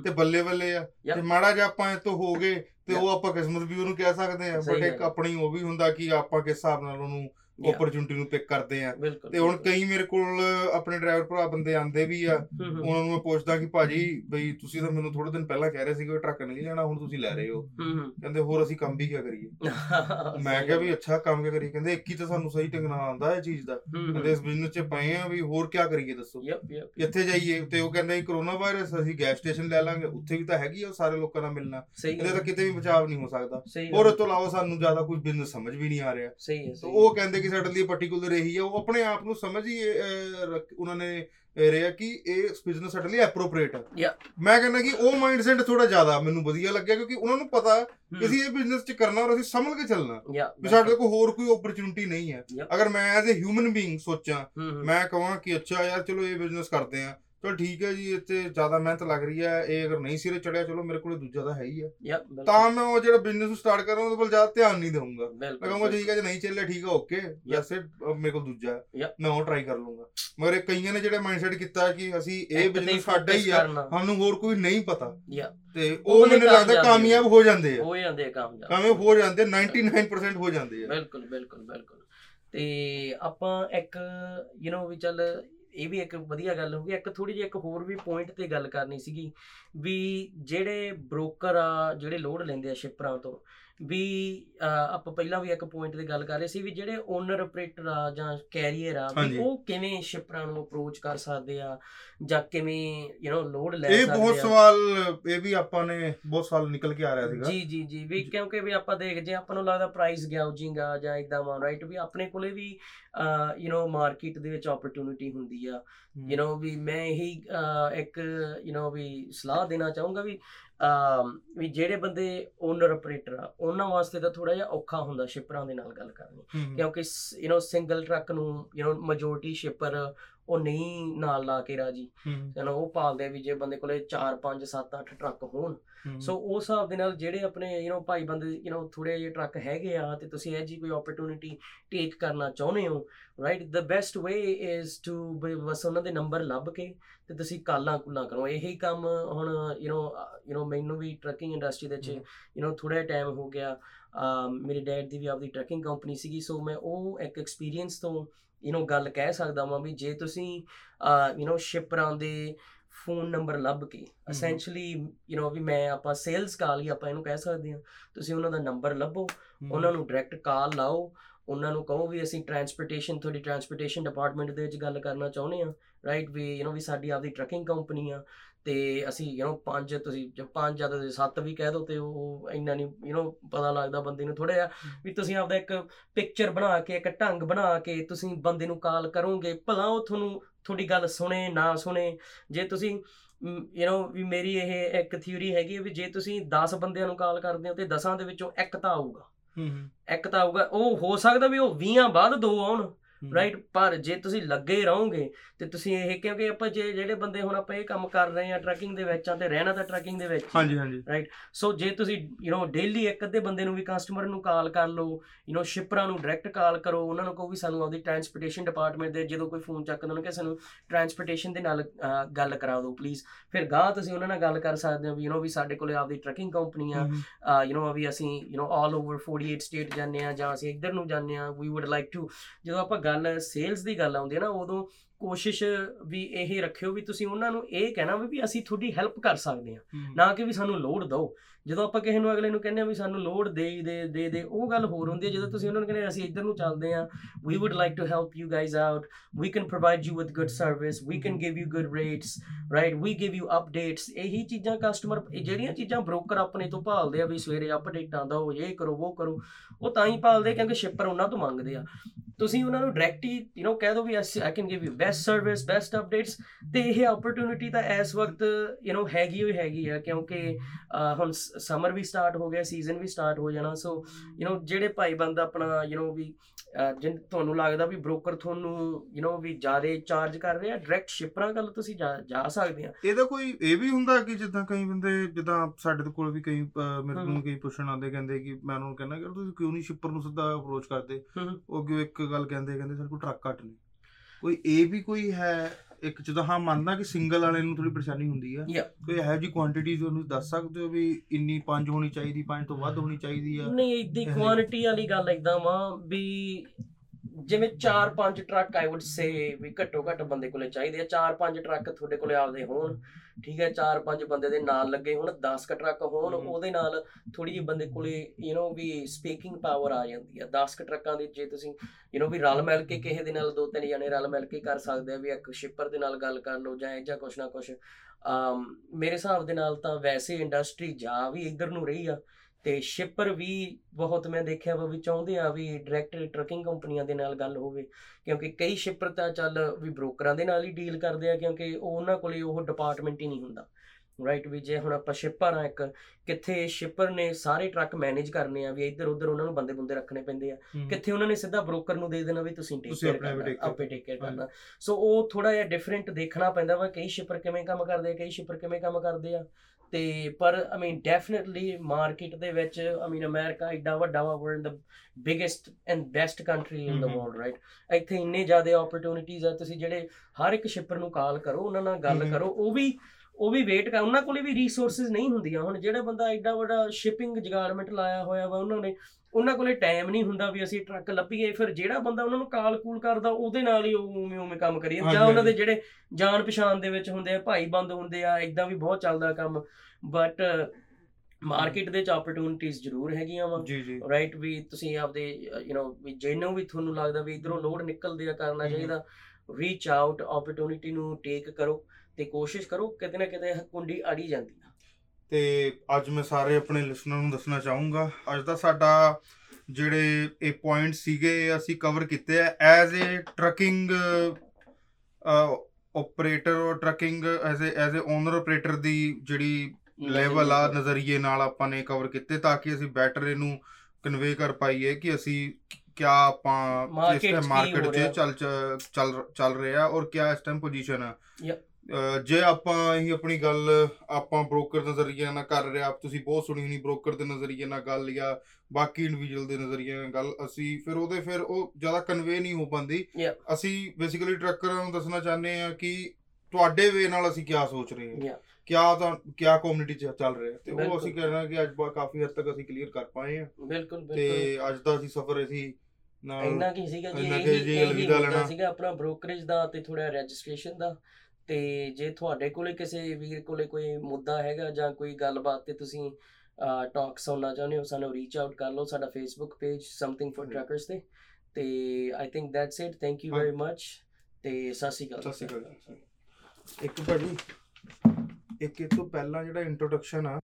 ਤੇ ਬੱਲੇ ਬੱਲੇ ਆ. ਤੇ ਮਾੜਾ ਜਿਹਾ ਆਪਾਂ ਇਹ ਤੋਂ ਹੋ ਗਏ ਤੇ ਉਹ. ਆਪਾਂ ਕਿਸਮਤ ਵੀ ਉਹਨੂੰ ਕਹਿ ਸਕਦੇ ਆ ਬਟ ਇੱਕ। ਆਪਣੀ ਉਹ ਵੀ ਹੁੰਦਾ ਕਿ ਆਪਾਂ ਕਿਸ ਹਿਸਾਬ ਨਾਲ ਉਹਨੂੰ ਓਪਰਚੁਨਿਟੀ ਨੂੰ ਪਿਕ ਕਰਦੇ ਆ। ਤੇ ਹੁਣ। ਕਈ ਮੇਰੇ ਕੋਲ ਆਪਣੇ ਡਰਾਈਵਰ ਭਰਾ ਬੰਦੇ ਆਂਦੇ ਵੀ ਆ। ਉਹਨਾਂ ਨੂੰ ਮੈਂ ਪੁੱਛਦਾ ਕਿ ਭਾਜੀ ਬਈ ਤੁਸੀਂ ਤਾਂ ਮੈਨੂੰ ਥੋੜੇ ਦਿਨ ਪਹਿਲਾਂ ਕਹਿ ਰਹੇ ਸੀਗੇ ਟਰੱਕ ਨਹੀਂ ਲੈਣਾ ਹੁਣ ਤੁਸੀਂ ਲੈ ਰਹੇ ਹੋ। ਕਹਿੰਦੇ ਹੋਰ ਅਸੀਂ ਕੰਮ ਵੀ ਕੀ ਕਰੀਏ? ਮੈਂ ਕਿਹਾ ਵੀ ਅੱਛਾ ਕੰਮ ਕੀ ਕਰੀਏ? ਕਹਿੰਦੇ ਇੱਕ ਹੀ ਤਾਂ ਸਾਨੂੰ ਸਹੀ ਢੰਗ ਨਾਲ ਆਉਂਦਾ ਇਹ ਚੀਜ਼ ਦਾ। ਕਹਿੰਦੇ ਇਸ ਬਿਜ਼ਨਸ 'ਚ ਪਏ ਆ ਵੀ ਹੋਰ ਕੀ ਕਰੀਏ ਦੱਸੋ? ਕਿੱਥੇ ਜਾਈਏ ਤੇ ਉਹ ਕਹਿੰਦਾ ਜੀ ਕਰੋਨਾ ਵਾਇਰਸ ਅਸੀਂ ਗੈਸ ਸਟੇਸ਼ਨ ਲੈ ਲਾਂਗੇ। ਉੱਥੇ ਵੀ ਤਾਂ ਹੈਗੀ ਆ ਸਾਰੇ ਲੋਕਾਂ ਨਾਲ ਮਿਲਣਾ। ਇਹਦੇ ਤਾਂ ਕਿਤੇ ਵੀ ਬਚਾਅ ਨਹੀਂ ਹੋ ਸਕਦਾ। ਗੱਲ, ਇਸ ਤੋਂ ਇਲਾਵਾ ਸਾਨੂੰ ਜ਼ਿਆਦਾ ਕੋਈ ਬਿਜ਼ਨਸ ਸਮਝ ਵੀ ਨਹੀਂ ਆ ਰਿਹਾ। ਸਹੀ ਹੈ। ਉਹ ਕਹਿੰਦੇ ਕਿ ਸਾਡੇ ਲਈ ਪਾਰਟਿਕੂਲਰ ਇਹੀ ਆ ਉਹ ਆਪਣੇ ਆਪ ਨੂੰ ਸਮਝ ਹੀ ਉਹਨਾਂ ਨੇ ਰਿਹਾ ਕਿ ਇਹ ਬਿਜ਼ਨਸ ਸਾਡੇ ਲਈ ਐਪਰੋਪ੍ਰੀਏਟ Yeah. ਮੈਂ ਕਹਿੰਦਾ ਕਿ ਉਹ ਮਾਈਂਡਸੈਟ ਥੋੜਾ ਜ਼ਿਆਦਾ ਮੈਨੂੰ ਵਧੀਆ ਲੱਗਿਆ ਕਿਉਂਕਿ ਉਹਨਾਂ ਨੂੰ ਪਤਾ ਹੂੰ, ਅਸੀਂ ਇਹ ਬਿਜ਼ਨਸ 'ਚ ਕਰਨਾ ਔਰ ਅਸੀਂ ਸੰਭਲ ਕੇ ਚੱਲਣਾ। ਵੀ ਸਾਡੇ ਕੋਲ ਹੋਰ ਕੋਈ ਓਪਰਚੁਨਿਟੀ ਨਹੀਂ ਹੈ. ਅਗਰ ਮੈਂ ਐਜ਼ ਅ ਹਿਊਮਨ ਬੀਇੰਗ ਸੋਚਾਂ ਹੂੰ ਹੂੰ। ਮੈਂ ਕਹਾਂ ਕਿ ਅੱਛਾ ਯਾਰ ਚਲੋ ਇਹ ਬਿਜ਼ਨਸ ਕਰਦੇ ਆ ਚਲੋ ਠੀਕ ਹੈ ਜੀ ਇੱਥੇ ਜ਼ਿਆਦਾ ਮਿਹਨਤ ਲੱਗ ਰਹੀ ਹੈ। ਇਹ ਅਗਰ ਨਹੀਂ ਸਿਰੇ ਚੜਿਆ ਚਲੋ ਮੇਰੇ ਕੋਲ ਦੂਜਾ ਤਾਂ ਹੈ ਹੀ ਆ ਯਾ ਤਾਂ ਮੈਂ ਉਹ ਜਿਹੜਾ ਬਿਜ਼ਨਸ ਸਟਾਰਟ ਕਰਾਂ ਉਹਦੇ ਵੱਲ ਜ਼ਿਆਦਾ ਧਿਆਨ ਨਹੀਂ ਦਊਂਗਾ। ਮੈਂ ਕਹਾਂਗਾ ਠੀਕ ਹੈ ਜੇ ਨਹੀਂ ਚੱਲਿਆ ਠੀਕ ਹੈ ਓਕੇ ਵੈਸੇ ਮੇਰੇ ਕੋਲ ਦੂਜਾ ਹੈ. ਮੈਂ ਉਹ ਟਰਾਈ ਕਰ ਲੂੰਗਾ ਮਗਰ ਇਹ ਕਈਆਂ ਨੇ ਜਿਹੜੇ ਮਾਈਂਡਸੈਟ ਕੀਤਾ ਕਿ ਅਸੀਂ ਇਹ ਬਿਜ਼ਨਸ ਸਾਡਾ ਹੀ ਆ। ਸਾਨੂੰ ਹੋਰ ਕੋਈ ਨਹੀਂ ਪਤਾ. ਤੇ ਉਹ ਮੈਨੂੰ ਲੱਗਦਾ ਕਾਮਯਾਬ ਕਾਮਯਾਬ ਹੋ ਜਾਂਦੇ ਆ। ਹੋ ਜਾਂਦੇ ਆ ਕਾਮਯਾਬ। ਕਾਮਯਾਬ ਹੋ ਜਾਂਦੇ 99% ਹੋ ਜਾਂਦੇ ਆ। ਬਿਲਕੁਲ ਬਿਲਕੁਲ ਬਿਲਕੁਲ। ਤੇ ਆਪਾਂ ਇੱਕ ਯੂ نو ਵੀ ਚੱਲ ਇਹ ਵੀ ਇੱਕ ਵਧੀਆ ਗੱਲ ਹੋ ਗਈ, ਇੱਕ ਥੋੜੀ ਜਿਹੀ ਇੱਕ ਹੋਰ ਵੀ ਪੁਆਇੰਟ ਤੇ ਗੱਲ ਕਰਨੀ ਸੀਗੀ ਵੀ ਜਿਹੜੇ ਬ੍ਰੋਕਰ ਆ, ਜਿਹੜੇ ਲੋਡ ਲੈਂਦੇ ਆ ਸ਼ਿਪਰਾਂ ਤੋਂ ਵੀ ਆਪਾਂ ਪਹਿਲਾਂ ਵੀ ਇੱਕ ਪੁਆਇੰਟ ਤੇ ਗੱਲ ਕਰ ਰਹੇ ਸੀ ਵੀ ਜਿਹੜੇ ਓਨਰ ਆਪਰੇਟਰ ਆ ਜਾਂ ਕੈਰੀਅਰ ਆ ਵੀ ਉਹ ਕਿਵੇਂ ਸ਼ਿਪਰਾਂ ਨੂੰ ਅਪਰੋਚ ਕਰ ਸਕਦੇ ਆ ਜਾਂ ਕਿਵੇਂ ਯੂ نو ਲੋਡ ਲੈ ਸਕਦੇ ਆ? ਇਹ ਬਹੁਤ ਸਵਾਲ ਇਹ ਵੀ ਆਪਾਂ ਨੇ ਬਹੁਤ ਸਵਾਲ ਨਿਕਲ ਕੇ ਆ ਰਿਹਾ ਸੀਗਾ। ਜੀ ਜੀ ਜੀ ਵੀ ਕਿਉਂਕਿ ਵੀ ਆਪਾਂ ਦੇਖਦੇ ਆਪਾਂ ਨੂੰ ਲੱਗਦਾ ਪ੍ਰਾਈਸ ਗਾਉਜਿੰਗ ਆ ਜਾਂ ਇਦਾਂ ਵਾ ਰਾਈਟ ਵੀ ਆਪਣੇ ਕੋਲੇ ਵੀ ਯੂ نو ਮਾਰਕੀਟ ਦੇ ਵਿੱਚ ਓਪਰਚ्युनिटी ਹੁੰਦੀ ਆ। ਯੂ نो ਵੀ ਮੈਂ ਇਹੀ ਇੱਕ ਯੂ نو ਵੀ ਸਲਾਹ ਦੇਣਾ ਚਾਹੂੰਗਾ ਵੀ ਵੀ ਜਿਹੜੇ ਬੰਦੇ ਓਨਰ ਆਪਰੇਟਰ ਆ ਉਹਨਾਂ ਵਾਸਤੇ ਤਾਂ ਥੋੜਾ ਜਿਹਾ ਔਖਾ ਹੁੰਦਾ ਸ਼ਿਪਰਾਂ ਦੇ ਨਾਲ ਗੱਲ ਕਰਨੀ ਹਮ, ਕਿਉਂਕਿ ਯੂ نو ਸਿੰਗਲ ਟਰੱਕ ਨੂੰ ਯੂ نو ਮੈਜੋਰਟੀ ਸ਼ਿਪਰ ਉਹ ਨਹੀਂ ਨਾਲ ਲਾ ਕੇ ਰਾਜੀ। ਹਨਾ ਉਹ ਪਾਲਦੇ ਵੀ ਜੇ ਬੰਦੇ ਕੋਲੇ 4 5 7 8 ਟਰੱਕ ਹੋਣ। ਸੋ ਉਸ ਹਿਸਾਬ ਦੇ ਨਾਲ ਜਿਹੜੇ ਆਪਣੇ ਯੂ نو ਭਾਈ ਬੰਦੇ ਯੂ نو ਥੋੜੇ ਜਿਹੇ ਟਰੱਕ ਹੈਗੇ ਆ ਤੇ ਤੁਸੀਂ ਇਹ ਜੀ ਕੋਈ ਓਪਰਚ्युनिटी ਟੇਕ ਕਰਨਾ ਚਾਹੁੰਦੇ ਹੋ right the best way is to ਬਸ ਉਹਨਾਂ ਦੇ ਨੰਬਰ ਲੱਭ ਕੇ ਤੇ ਤੁਸੀਂ ਕਾਲਾਂ ਕੁਲਾਂ ਕਰੋ। ਇਹੀ ਕੰਮ ਹੁਣ ਯੂ نو ਯੂ نو ਮੈਨੂੰ ਵੀ ਟਰੱਕਿੰਗ ਇੰਡਸਟਰੀ ਦੇ ਵਿੱਚ ਯੂ نو ਥੋੜਾ ਟਾਈਮ ਹੋ ਗਿਆ। ਮੇਰੇ ਡੈਡ ਦੀ ਵੀ ਆਪਦੀ ਟਰੱਕਿੰਗ ਕੰਪਨੀ ਸੀਗੀ ਸੋ ਮੈਂ ਉਹ ਇੱਕ ਐਕਸਪੀਰੀਅੰਸ ਤੋਂ ਯੂ نو ਗੱਲ ਕਹਿ ਸਕਦਾ ਵਾਂ ਵੀ ਜੇ ਤੁਸੀਂ ਯੂ نو ਸ਼ਿਪਰਾਂ ਦੇ ਫੋਨ ਨੰਬਰ ਲੱਭ ਕੇ ਅਸੈਂਸ਼ਲੀ ਯੂ نو ਵੀ ਮੈਂ ਆਪਾਂ ਸੇਲਸ ਕਾਲ ਹੀ ਆਪਾਂ ਇਹਨੂੰ ਕਹਿ ਸਕਦੇ ਹਾਂ ਤੁਸੀਂ ਉਹਨਾਂ ਦਾ ਨੰਬਰ ਲੱਭੋ ਹਮ, ਉਹਨਾਂ ਨੂੰ ਡਾਇਰੈਕਟ ਕਾਲ ਲਾਓ ਉਹਨਾਂ ਨੂੰ ਕਹੋ ਵੀ ਅਸੀਂ ਟਰਾਂਸਪੋਰਟੇਸ਼ਨ ਤੁਹਾਡੀ ਟਰਾਂਸਪੋਰਟੇਸ਼ਨ ਡਿਪਾਰਟਮੈਂਟ ਦੇ ਵਿੱਚ ਗੱਲ ਕਰਨਾ ਚਾਹੁੰਦੇ ਆ ਰਾਈਟ ਵੀ ਯੂ نو ਵੀ ਸਾਡੀ ਆਪਦੀ ਟਰੱਕਿੰਗ ਕੰਪਨੀ ਆ ਤੇ ਅਸੀਂ ਯੂ نو ਪੰਜ ਤੁਸੀਂ ਜੇ ਪੰਜ ਜਾਂ ਤੁਸੀਂ ਸੱਤ ਵੀ ਕਹਿ ਦੋ ਤੇ ਉਹ ਇੰਨਾ ਨਹੀਂ ਯੂ نو ਪਤਾ ਲੱਗਦਾ ਬੰਦੇ ਨੂੰ ਥੋੜਾ ਜਿਹਾ ਵੀ ਤੁਸੀਂ ਆਪਦਾ ਇੱਕ ਪਿਕਚਰ ਬਣਾ ਕੇ ਇੱਕ ਢੰਗ ਬਣਾ ਕੇ ਤੁਸੀਂ ਬੰਦੇ ਨੂੰ ਕਾਲ ਕਰੋਗੇ ਭਲਾ ਉਹ ਤੁਹਾਨੂੰ ਤੁਹਾਡੀ ਗੱਲ ਸੁਣੇ ਨਾ ਸੁਣੇ ਜੇ ਤੁਸੀਂ ਯੂ نو ਵੀ ਮੇਰੀ ਇਹ ਇੱਕ ਥਿਊਰੀ ਹੈਗੀ ਹੈ ਵੀ ਜੇ ਤੁਸੀਂ 10 ਬੰਦਿਆਂ ਨੂੰ ਕਾਲ ਕਰਦੇ ਹੋ ਤੇ 10ਾਂ ਦੇ ਵਿੱਚੋਂ ਇੱਕ ਤਾਂ ਆਊਗਾ ਹਮ, ਹਮ, ਇੱਕ ਤਾਂ ਆਊਗਾ ਉਹ ਹੋ ਸਕਦਾ ਵੀ ਉਹ 20 ਬਾਅਦ ਦੋ ਆਉਣ ਹਮ, ਰਾਈਟ ਪਰ ਜੇ ਤੁਸੀਂ ਲੱਗੇ ਰਹੋਗੇ ਤੇ ਤੁਸੀਂ ਇਹ ਕਿਉਂਕਿ ਆਪਾਂ ਜੇ ਜਿਹੜੇ ਬੰਦੇ ਹੁਣ ਆਪਾਂ ਇਹ ਕੰਮ ਕਰ ਰਹੇ ਆ ਟਰੱਕਿੰਗ ਦੇ ਵਿੱਚ ਆ ਤੇ ਰਹਿਣਾ ਤਾਂ ਟਰੱਕਿੰਗ ਦੇ ਵਿੱਚ ਹੀ ਆ। ਹਾਂਜੀ ਹਾਂਜੀ ਸੋ ਜੇ ਤੁਸੀਂ ਯੂ نو ਡੇਲੀ ਇੱਕ ਅੱਧੇ ਬੰਦੇ ਨੂੰ ਵੀ ਕਸਟਮਰ ਨੂੰ ਕਾਲ ਕਰ ਲਓ ਯੂ نو ਸ਼ਿਪਰਾਂ ਨੂੰ ਡਾਇਰੈਕਟ ਕਾਲ ਕਰੋ ਉਹਨਾਂ ਨੂੰ ਕਹੋ ਵੀ ਸਾਨੂੰ ਆਪਦੀ ਟਰਾਂਸਪੋਰਟੇਸ਼ਨ ਡਿਪਾਰਟਮੈਂਟ ਦੇ ਜਦੋਂ ਕੋਈ ਫੋਨ ਚੱਕਦਾ ਉਹਨਾਂ ਕਿ ਸਾਨੂੰ ਟਰਾਂਸਪੋਰਟੇਸ਼ਨ ਦੇ ਨਾਲ ਅਹ, ਗੱਲ ਕਰਾ ਦਿਓ ਪਲੀਜ਼ ਫਿਰ ਗਾਂ ਤੁਸੀਂ ਉਹਨਾਂ ਨਾਲ ਗੱਲ ਕਰ ਸਕਦੇ ਹੋ ਵੀ ਯੂ نو ਵੀ ਸਾਡੇ ਕੋਲੇ ਆਪਦੀ ਟਰੱਕਿੰਗ ਕੰਪਨੀ ਆ ਹਮ, ਯੂ نو ਵੀ ਅਸੀਂ you know all over 48 state ਜਾਂਦੇ ਆ ਜਾਂ ਅਸੀਂ ਇੱਧਰ ਨੂੰ ਜਾਂਦੇ ਆ ਵੀ ਊਡ ਲਾਈਕ ਟੂ ਜਦੋਂ ਆਪਾਂ ਗੱਲ ਸੇਲਸ ਦੀ ਗੱਲ ਆਉਂਦੀ ਹੈ ਨਾ ਉਦੋਂ ਕੋਸ਼ਿਸ਼ ਵੀ ਇਹ ਰੱਖਿਓ ਵੀ ਤੁਸੀਂ ਉਹਨਾਂ ਨੂੰ ਇਹ ਕਹਿਣਾ ਵੀ ਅਸੀਂ ਤੁਹਾਡੀ ਹੈਲਪ ਕਰ ਸਕਦੇ ਹਮ, ਨਾ ਕਿ ਵੀ ਸਾਨੂੰ ਲੋਡ ਦਿਓ। ਜਦੋਂ ਆਪਾਂ ਕਿਸੇ ਨੂੰ ਅਗਲੇ ਨੂੰ ਕਹਿੰਦੇ ਆ ਵੀ ਸਾਨੂੰ ਲੋੜ ਦੇ ਦੇ ਦੇ ਦੇ, ਉਹ ਗੱਲ ਹੋਰ ਹੁੰਦੀ ਹੈ, ਜਦੋਂ ਤੁਸੀਂ ਉਹਨਾਂ ਨੂੰ ਕਹਿੰਦੇ ਅਸੀਂ ਇੱਧਰ ਨੂੰ ਚੱਲਦੇ ਆ we would like to help you guys out, we can provide you with good service, we can give you good rates, right? We give you updates, ਇਹੀ ਚੀਜ਼ਾਂ ਕਸਟਮਰ ਜਿਹੜੀਆਂ ਚੀਜ਼ਾਂ ਬ੍ਰੋਕਰ ਆਪਣੇ ਤੋਂ ਭਾਲਦੇ ਆ ਵੀ ਸਵੇਰੇ ਅਪਡੇਟਾਂ ਦਾ ਉਹ ਇਹ ਕਰੋ, ਉਹ ਕਰੋ, ਉਹ ਤਾਂ ਹੀ ਭਾਲਦੇ ਕਿਉਂਕਿ ਸ਼ਿਪਰ ਉਹਨਾਂ ਤੋਂ ਮੰਗਦੇ ਆ। ਤੁਸੀਂ ਉਹਨਾਂ ਨੂੰ ਡਾਇਰੈਕਟ ਹੀ ਯੂ نو ਕਹਿ ਦਿਓ ਵੀ I can give you best service best updates ਤੇ ਇਹ ਓਪਰਚ्युनिटी ਤਾਂ ਇਸ ਵਕਤ ਯੂ نो ਹੈਗੀ ਹੋਈ ਹੈਗੀ ਆ ਕਿਉਂਕਿ ਹੁਣ ਸਮਰ ਵੀ ਸਟਾਰਟ ਹੋ ਗਿਆ ਸੀਜ਼ਨ ਵੀ ਸਟਾਰਟ ਹੋ ਜਾਣਾ ਸੋ ਯੂ نو ਜਿਹੜੇ ਭਾਈ ਬੰਦਾ ਆਪਣਾ ਯੂ نو ਵੀ ਅਹ, ਜਿਨ ਤੁਹਾਨੂੰ ਲੱਗਦਾ ਵੀ ਬ੍ਰੋਕਰ ਤੁਹਾਨੂੰ ਯੂ نو ਵੀ ਜ਼ਿਆਦਾ ਚਾਰਜ ਕਰ ਰਹੇ ਆ ਡਾਇਰੈਕਟ ਸ਼ਿਪਰਾਂ ਗੱਲ ਤੁਸੀਂ ਜਾ ਜਾ ਸਕਦੇ ਆ ਇਹਦਾ ਕੋਈ ਇਹ ਵੀ ਹੁੰਦਾ ਕਿ ਜਿੱਦਾਂ ਕਈ ਬੰਦੇ ਜਿੱਦਾਂ ਸਾਡੇ ਦੇ ਕੋਲ ਵੀ ਕਈ ਅਹ, ਮੇਰੇ ਹਮ। ਨੂੰ ਕਈ ਪੁੱਛਣ ਆਉਂਦੇ ਕਹਿੰਦੇ ਕਿ ਮੈਂ ਉਹਨਾਂ ਨੂੰ ਕਹਿੰਦਾ ਕਿ ਤੁਸੀਂ ਕਿਉਂ ਨਹੀਂ ਸ਼ਿਪਰ ਨੂੰ ਸਿੱਧਾ ਅਪਰੋਚ ਕਰਦੇ ਹਮ। ਉਹ ਅੱਗੇ ਇੱਕ ਗੱਲ ਕਹਿੰਦੇ ਕਹਿੰਦੇ ਸਾਡੇ ਕੋਲ ਟਰੱਕ ਘੱਟ ਨੇ ਕੋਈ ਇਹ ਵੀ ਕੋਈ ਹੈ ਇੱਕ ਜਦੋਂ ਹਾਂ ਮੰਨਦਾ ਕਿ ਸਿੰਗਲ ਵਾਲੇ ਨੂੰ ਥੋੜੀ ਪਰੇਸ਼ਾਨੀ ਹੁੰਦੀ ਆ। Yeah. ਕੋਈ ਇਹੋ ਜੀ ਕੁਆਂਟੀਟੀ ਤੁਹਾਨੂੰ ਦੱਸ ਸਕਦੇ ਹੋ ਵੀ ਇੰਨੀ ਪੰਜ ਹੋਣੀ ਚਾਹੀਦੀ ਪੰਜ ਤੋਂ ਵੱਧ ਹੋਣੀ ਚਾਹੀਦੀ ਆ। ਨਹੀਂ ਇਦੀ ਕੁਆਂਟੀਟੀ ਵਾਲੀ ਗੱਲ ਇਦਾਂ ਵਾ ਵੀ ਜਿਵੇਂ 4-5 ਟਰੱਕ ਆਈ ਊਡ ਸੇ ਵੀ ਘੱਟੋ ਘੱਟ ਬੰਦੇ ਕੋਲੇ ਚਾਹੀਦੇ ਆ 4-5 ਟਰੱਕ ਤੁਹਾਡੇ ਕੋਲੇ ਆਪਦੇ ਹੋਣ। ਠੀਕ ਹੈ 4-5 ਬੰਦੇ ਦੇ ਨਾਲ ਲੱਗੇ ਹੋਣ 10 ਕ ਟਰੱਕ ਹੋਣ ਹਮ। ਉਹਦੇ ਨਾਲ ਥੋੜੀ ਜਿਹੀ ਬੰਦੇ ਕੋਲੇ ਯੂ نو ਵੀ ਸਪੀਕਿੰਗ ਪਾਵਰ ਆ ਜਾਂਦੀ ਆ 10 ਕ ਟਰੱਕਾਂ ਦੀ ਜੇ ਤੁਸੀਂ ਯੂ نو ਵੀ ਰਲ ਮਿਲ ਕੇ ਕਿਸੇ ਦੇ ਨਾਲ ਦੋ ਤਿੰਨ ਜਣੇ ਰਲ ਮਿਲ ਕੇ ਕਰ ਸਕਦੇ ਆ ਵੀ ਇੱਕ ਸ਼ਿਪਰ ਦੇ ਨਾਲ ਗੱਲ ਕਰ ਲਓ ਜਾਂ ਇਹ ਜਾਂ ਕੁਛ ਨਾ ਕੁਛ ਅਮ ਮੇਰੇ ਹਿਸਾਬ ਦੇ ਨਾਲ ਤਾਂ ਵੈਸੇ ਇੰਡਸਟਰੀ ਜਾ ਵੀ ਇੱਧਰ ਨੂੰ ਰਹੀ ਆ ਤੇ ਸ਼ਿਪਰ ਵੀ ਬਹੁਤ ਮੈਂ ਦੇਖਿਆ ਵਾ ਵੀ ਚਾਹੁੰਦੇ ਆ ਵੀ ਡਾਇਰੈਕਟ ਟਰੱਕਿੰਗ ਕੰਪਨੀਆਂ ਦੇ ਨਾਲ ਗੱਲ ਹੋਵੇ ਕਿਉਂਕਿ ਕਈ ਸ਼ਿਪਰ ਤਾਂ ਚੱਲ ਵੀ ਬ੍ਰੋਕਰਾਂ ਦੇ ਨਾਲ ਹੀ ਡੀਲ ਕਰਦੇ ਆ ਕਿਉਂਕਿ ਉਹ ਉਹਨਾਂ ਕੋਲੇ ਉਹ ਡਿਪਾਰਟਮੈਂਟ ਹੀ ਨਹੀਂ ਹੁੰਦਾ ਰਾਈਟ ਵੀ ਜੇ ਹੁਣ ਆਪਾਂ ਸ਼ਿਪਰ ਆ ਇੱਕ ਕਿੱਥੇ ਸ਼ਿਪਰ ਨੇ ਸਾਰੇ ਟਰੱਕ ਮੈਨੇਜ ਕਰਨੇ ਆ ਵੀ ਇੱਧਰ ਉੱਧਰ ਉਹਨਾਂ ਨੂੰ ਬੰਦੇ ਬੰਦੇ ਰੱਖਣੇ ਪੈਂਦੇ ਆ ਕਿੱਥੇ ਉਹਨਾਂ ਨੇ ਸਿੱਧਾ ਬ੍ਰੋਕਰ ਨੂੰ ਦੇ ਦੇਣਾ ਵੀ ਤੁਸੀਂ ਟੇਕ ਕੇਅਰ ਕਰਨਾ ਆਪੇ ਟੇਕ ਕੇਅਰ ਕਰਨਾ। ਸੋ ਉਹ ਥੋੜਾ ਜਿਹਾ ਡਿਫਰੈਂਟ ਦੇਖਣਾ ਪੈਂਦਾ ਵਾ ਕਈ ਸ਼ਿਪਰ ਕਿਵੇਂ ਕੰਮ ਕਰਦੇ ਆ ਕਈ ਸ਼ਿਪਰ ਕਿਵੇਂ ਕੰਮ ਕਰਦੇ ਆ। ਤੇ ਪਰ ਆਈ ਮੀਨ ਡੈਫੀਨਿਟਲੀ ਮਾਰਕੀਟ ਦੇ ਵਿੱਚ ਆਈ ਮੀਨ ਅਮਰੀਕਾ ਇੱਡਾ ਵੱਡਾ ਵਾ we're in the biggest and best country in the world right ਇੱਥੇ ਇੰਨੇ ਜ਼ਿਆਦਾ ਓਪਰਚ्युनिटीज ਆ ਤੁਸੀਂ ਜਿਹੜੇ ਹਰ ਇੱਕ ਸ਼ਿਪਰ ਨੂੰ ਕਾਲ ਕਰੋ ਉਹਨਾਂ ਨਾਲ ਗੱਲ ਕਰੋ ਉਹ ਵੀ ਉਹ ਵੀ ਵੇਟ ਕਰ ਉਹਨਾਂ ਕੋਲੇ ਵੀ ਰਿਸੋਰਸਸ ਨਹੀਂ ਹੁੰਦੀਆਂ ਹੁਣ ਜਿਹੜਾ ਬੰਦਾ ਐਡਾ ਵੱਡਾ ਸ਼ਿਪਿੰਗ ਜਗਾਰਮੈਂਟ ਲਾਇਆ ਹੋਇਆ ਵਾ ਉਹਨਾਂ ਨੇ ਉਹਨਾਂ ਕੋਲੇ ਟਾਈਮ ਨਹੀਂ ਹੁੰਦਾ ਵੀ ਅਸੀਂ ਟਰੱਕ ਲੱਭੀਏ ਫਿਰ ਜਿਹੜਾ ਬੰਦਾ ਉਹਨਾਂ ਨੂੰ ਕਾਲ ਕੂਲ ਕਰਦਾ ਉਹਦੇ ਨਾਲ ਹੀ ਉਹ ਉਵੇਂ ਉਵੇਂ ਕੰਮ ਕਰੀਏ। ਜਾਂ ਉਹਨਾਂ ਦੇ। ਜਿਹੜੇ ਜਾਣ ਪਛਾਣ ਦੇ ਵਿੱਚ ਹੁੰਦੇ ਆ ਭਾਈ ਬੰਦ ਹੁੰਦੇ ਆ ਇਦਾਂ ਵੀ ਬਹੁਤ ਚੱਲਦਾ ਕੰਮ। ਬਟ ਮਾਰਕੀਟ ਦੇ ਚ ਓਪਰਚੁਨਿਟੀਆਂ ਜ਼ਰੂਰ ਹੈਗੀਆਂ ਵਾ। ਰਾਈਟ ਵੀ ਤੁਸੀਂ ਆਪਦੇ ਯੂ نو ਵੀ ਜਿਹਨੂੰ ਵੀ ਤੁਹਾਨੂੰ ਲੱਗਦਾ ਵੀ ਇਧਰੋਂ ਲੋਡ ਨਿਕਲਦੀ ਆ ਕਰਨਾ। ਚਾਹੀਦਾ ਰੀਚ ਆਊਟ ਓਪਰਚੁਨਿਟੀ ਨੂੰ ਟੇਕ ਕਰੋ। ਤੇ ਕੋਸ਼ਿਸ਼ ਕਰੋ ਕਿਤੇ ਨਾ ਕਿਤੇ ਕੁੰਡੀ ਅੜੀ ਜਾਂਦੀ ਆ। ਤੇ ਅੱਜ ਮੈਂ ਸਾਰੇ ਆਪਣੇ ਲਿਸਨਰ ਨੂੰ ਦੱਸਣਾ ਚਾਹੂੰਗਾ। ਅੱਜ ਦਾ ਸਾਡਾ ਜਿਹੜੇ ਇਹ ਪੁਆਇੰਟ ਸੀਗੇ ਅਸੀਂ ਕਵਰ ਕੀਤੇ ਆ। As a trucking operator or trucking as a as a owner operator ਦੀ ਜਿਹੜੀ ਲੈਵਲ ਆ ਨਜ਼ਰੀਏ ਨਾਲ ਆਪਾਂ ਨੇ ਕਵਰ ਕੀਤੇ ਤਾਂ ਕਿ ਅਸੀਂ ਬੈਟਰ ਇਹਨੂੰ ਕਨਵੇ ਕਰ ਪਾਈਏ ਕਿ ਅਸੀਂ ਕਿਆ ਆਪਾਂ ਇਸ ਟਾਈਮ ਮਾਰਕੀਟ 'ਚ। ਚੱਲ ਚੱਲ ਚੱਲ ਰਿਹਾ ਔਰ ਕਿਆ ਇਸ ਟਾਈਮ ਪੋਜੀਸ਼ਨ ਆ। ਜੇ ਆਪਾਂ ਹੀ ਆਪਣੀ ਗੱਲ ਆਪਾਂ ਬ੍ਰੋਕਰ ਨਜ਼ਰੀਏ ਨਾਲ ਕਰ ਰਹੇ ਆ ਤੁਸੀਂ ਬਹੁਤ ਸੁਣੀ ਹੋਣੀ ਬ੍ਰੋਕਰ ਦੇ ਨਜ਼ਰੀਏ ਨਾਲ ਗੱਲ ਜਾਂ ਬਾਕੀ ਇੰਡੀਵਿਜੂਅਲ ਦੇ ਨਜ਼ਰੀਏ ਨਾਲ ਗੱਲ ਅਸੀਂ ਫਿਰ ਉਹਦੇ ਫਿਰ ਉਹ ਜ਼ਿਆਦਾ ਕਨਵੇ ਨਹੀਂ ਹੋ ਪਾਉਂਦੀ. ਅਸੀਂ ਬੇਸਿਕਲੀ ਟਰੱਕਰਾਂ ਨੂੰ ਦੱਸਣਾ ਚਾਹੁੰਦੇ ਆ ਕਿ ਤੁਹਾਡੇ ਵੇ ਨਾਲ ਅਸੀਂ ਕੀ ਸੋਚ ਰਹੇ ਹਾਂ. ਕਿਆ ਤਾਂ ਕਿਆ ਕਮਿਊਨਿਟੀ ਚ ਚੱਲ ਰਿਹਾ ਤੇ ਉਹ। ਅਸੀਂ ਕਹਿਣਾ ਕਿ ਅੱਜ ਬਾ ਕਾਫੀ ਹੱਦ ਤੱਕ ਅਸੀਂ ਕਲੀਅਰ ਕਰ ਪਾਏ ਆ ਬਿਲਕੁਲ ਬਿਲਕੁਲ ਤੇ ਅੱਜ ਦਾ ਅਸੀਂ ਸਫ਼ਰ ਅਸੀਂ ਨਾਲ ਇੰਨਾ ਕੀ ਸੀਗਾ ਜੀ ਇਹ ਜੀ ਅਲਵਿਦਾ ਲੈਣਾ। ਸੀਗਾ ਆਪਣਾ ਬ੍ਰੋਕਰੇਜ ਦਾ ਤੇ ਥੋੜਾ ਰਜਿਸਟ੍ਰੇਸ਼ਨ ਦਾ ਤੇ ਜੇ ਤੁਹਾਡੇ ਕੋਲੇ ਕਿਸੇ ਵੀਰ ਕੋਲੇ ਕੋਈ ਮੁੱਦਾ ਹੈਗਾ ਜਾਂ ਕੋਈ ਗੱਲਬਾਤ ਤੇ ਤੁਸੀਂ ਟਾਕ ਸੁਣਨਾ ਚਾਹੁੰਦੇ ਹੋ ਸਾਨੂੰ ਰੀਚ ਆਊਟ ਕਰ ਲਓ ਸਾਡਾ Facebook page something for. Truckers ਤੇ ਤੇ I think that's it thank you. Very much ਤੇ ਸਤਿ ਸ਼੍ਰੀ ਅਕਾਲ ਸਤਿ ਸ਼੍ਰੀ ਅਕਾਲ। ਇੱਕ ਭਾਜੀ ਇੱਕ ਇਹ ਤੋਂ ਪਹਿਲਾਂ ਜਿਹੜਾ ਇੰਟਰੋਡਕਸ਼ਨ ਆ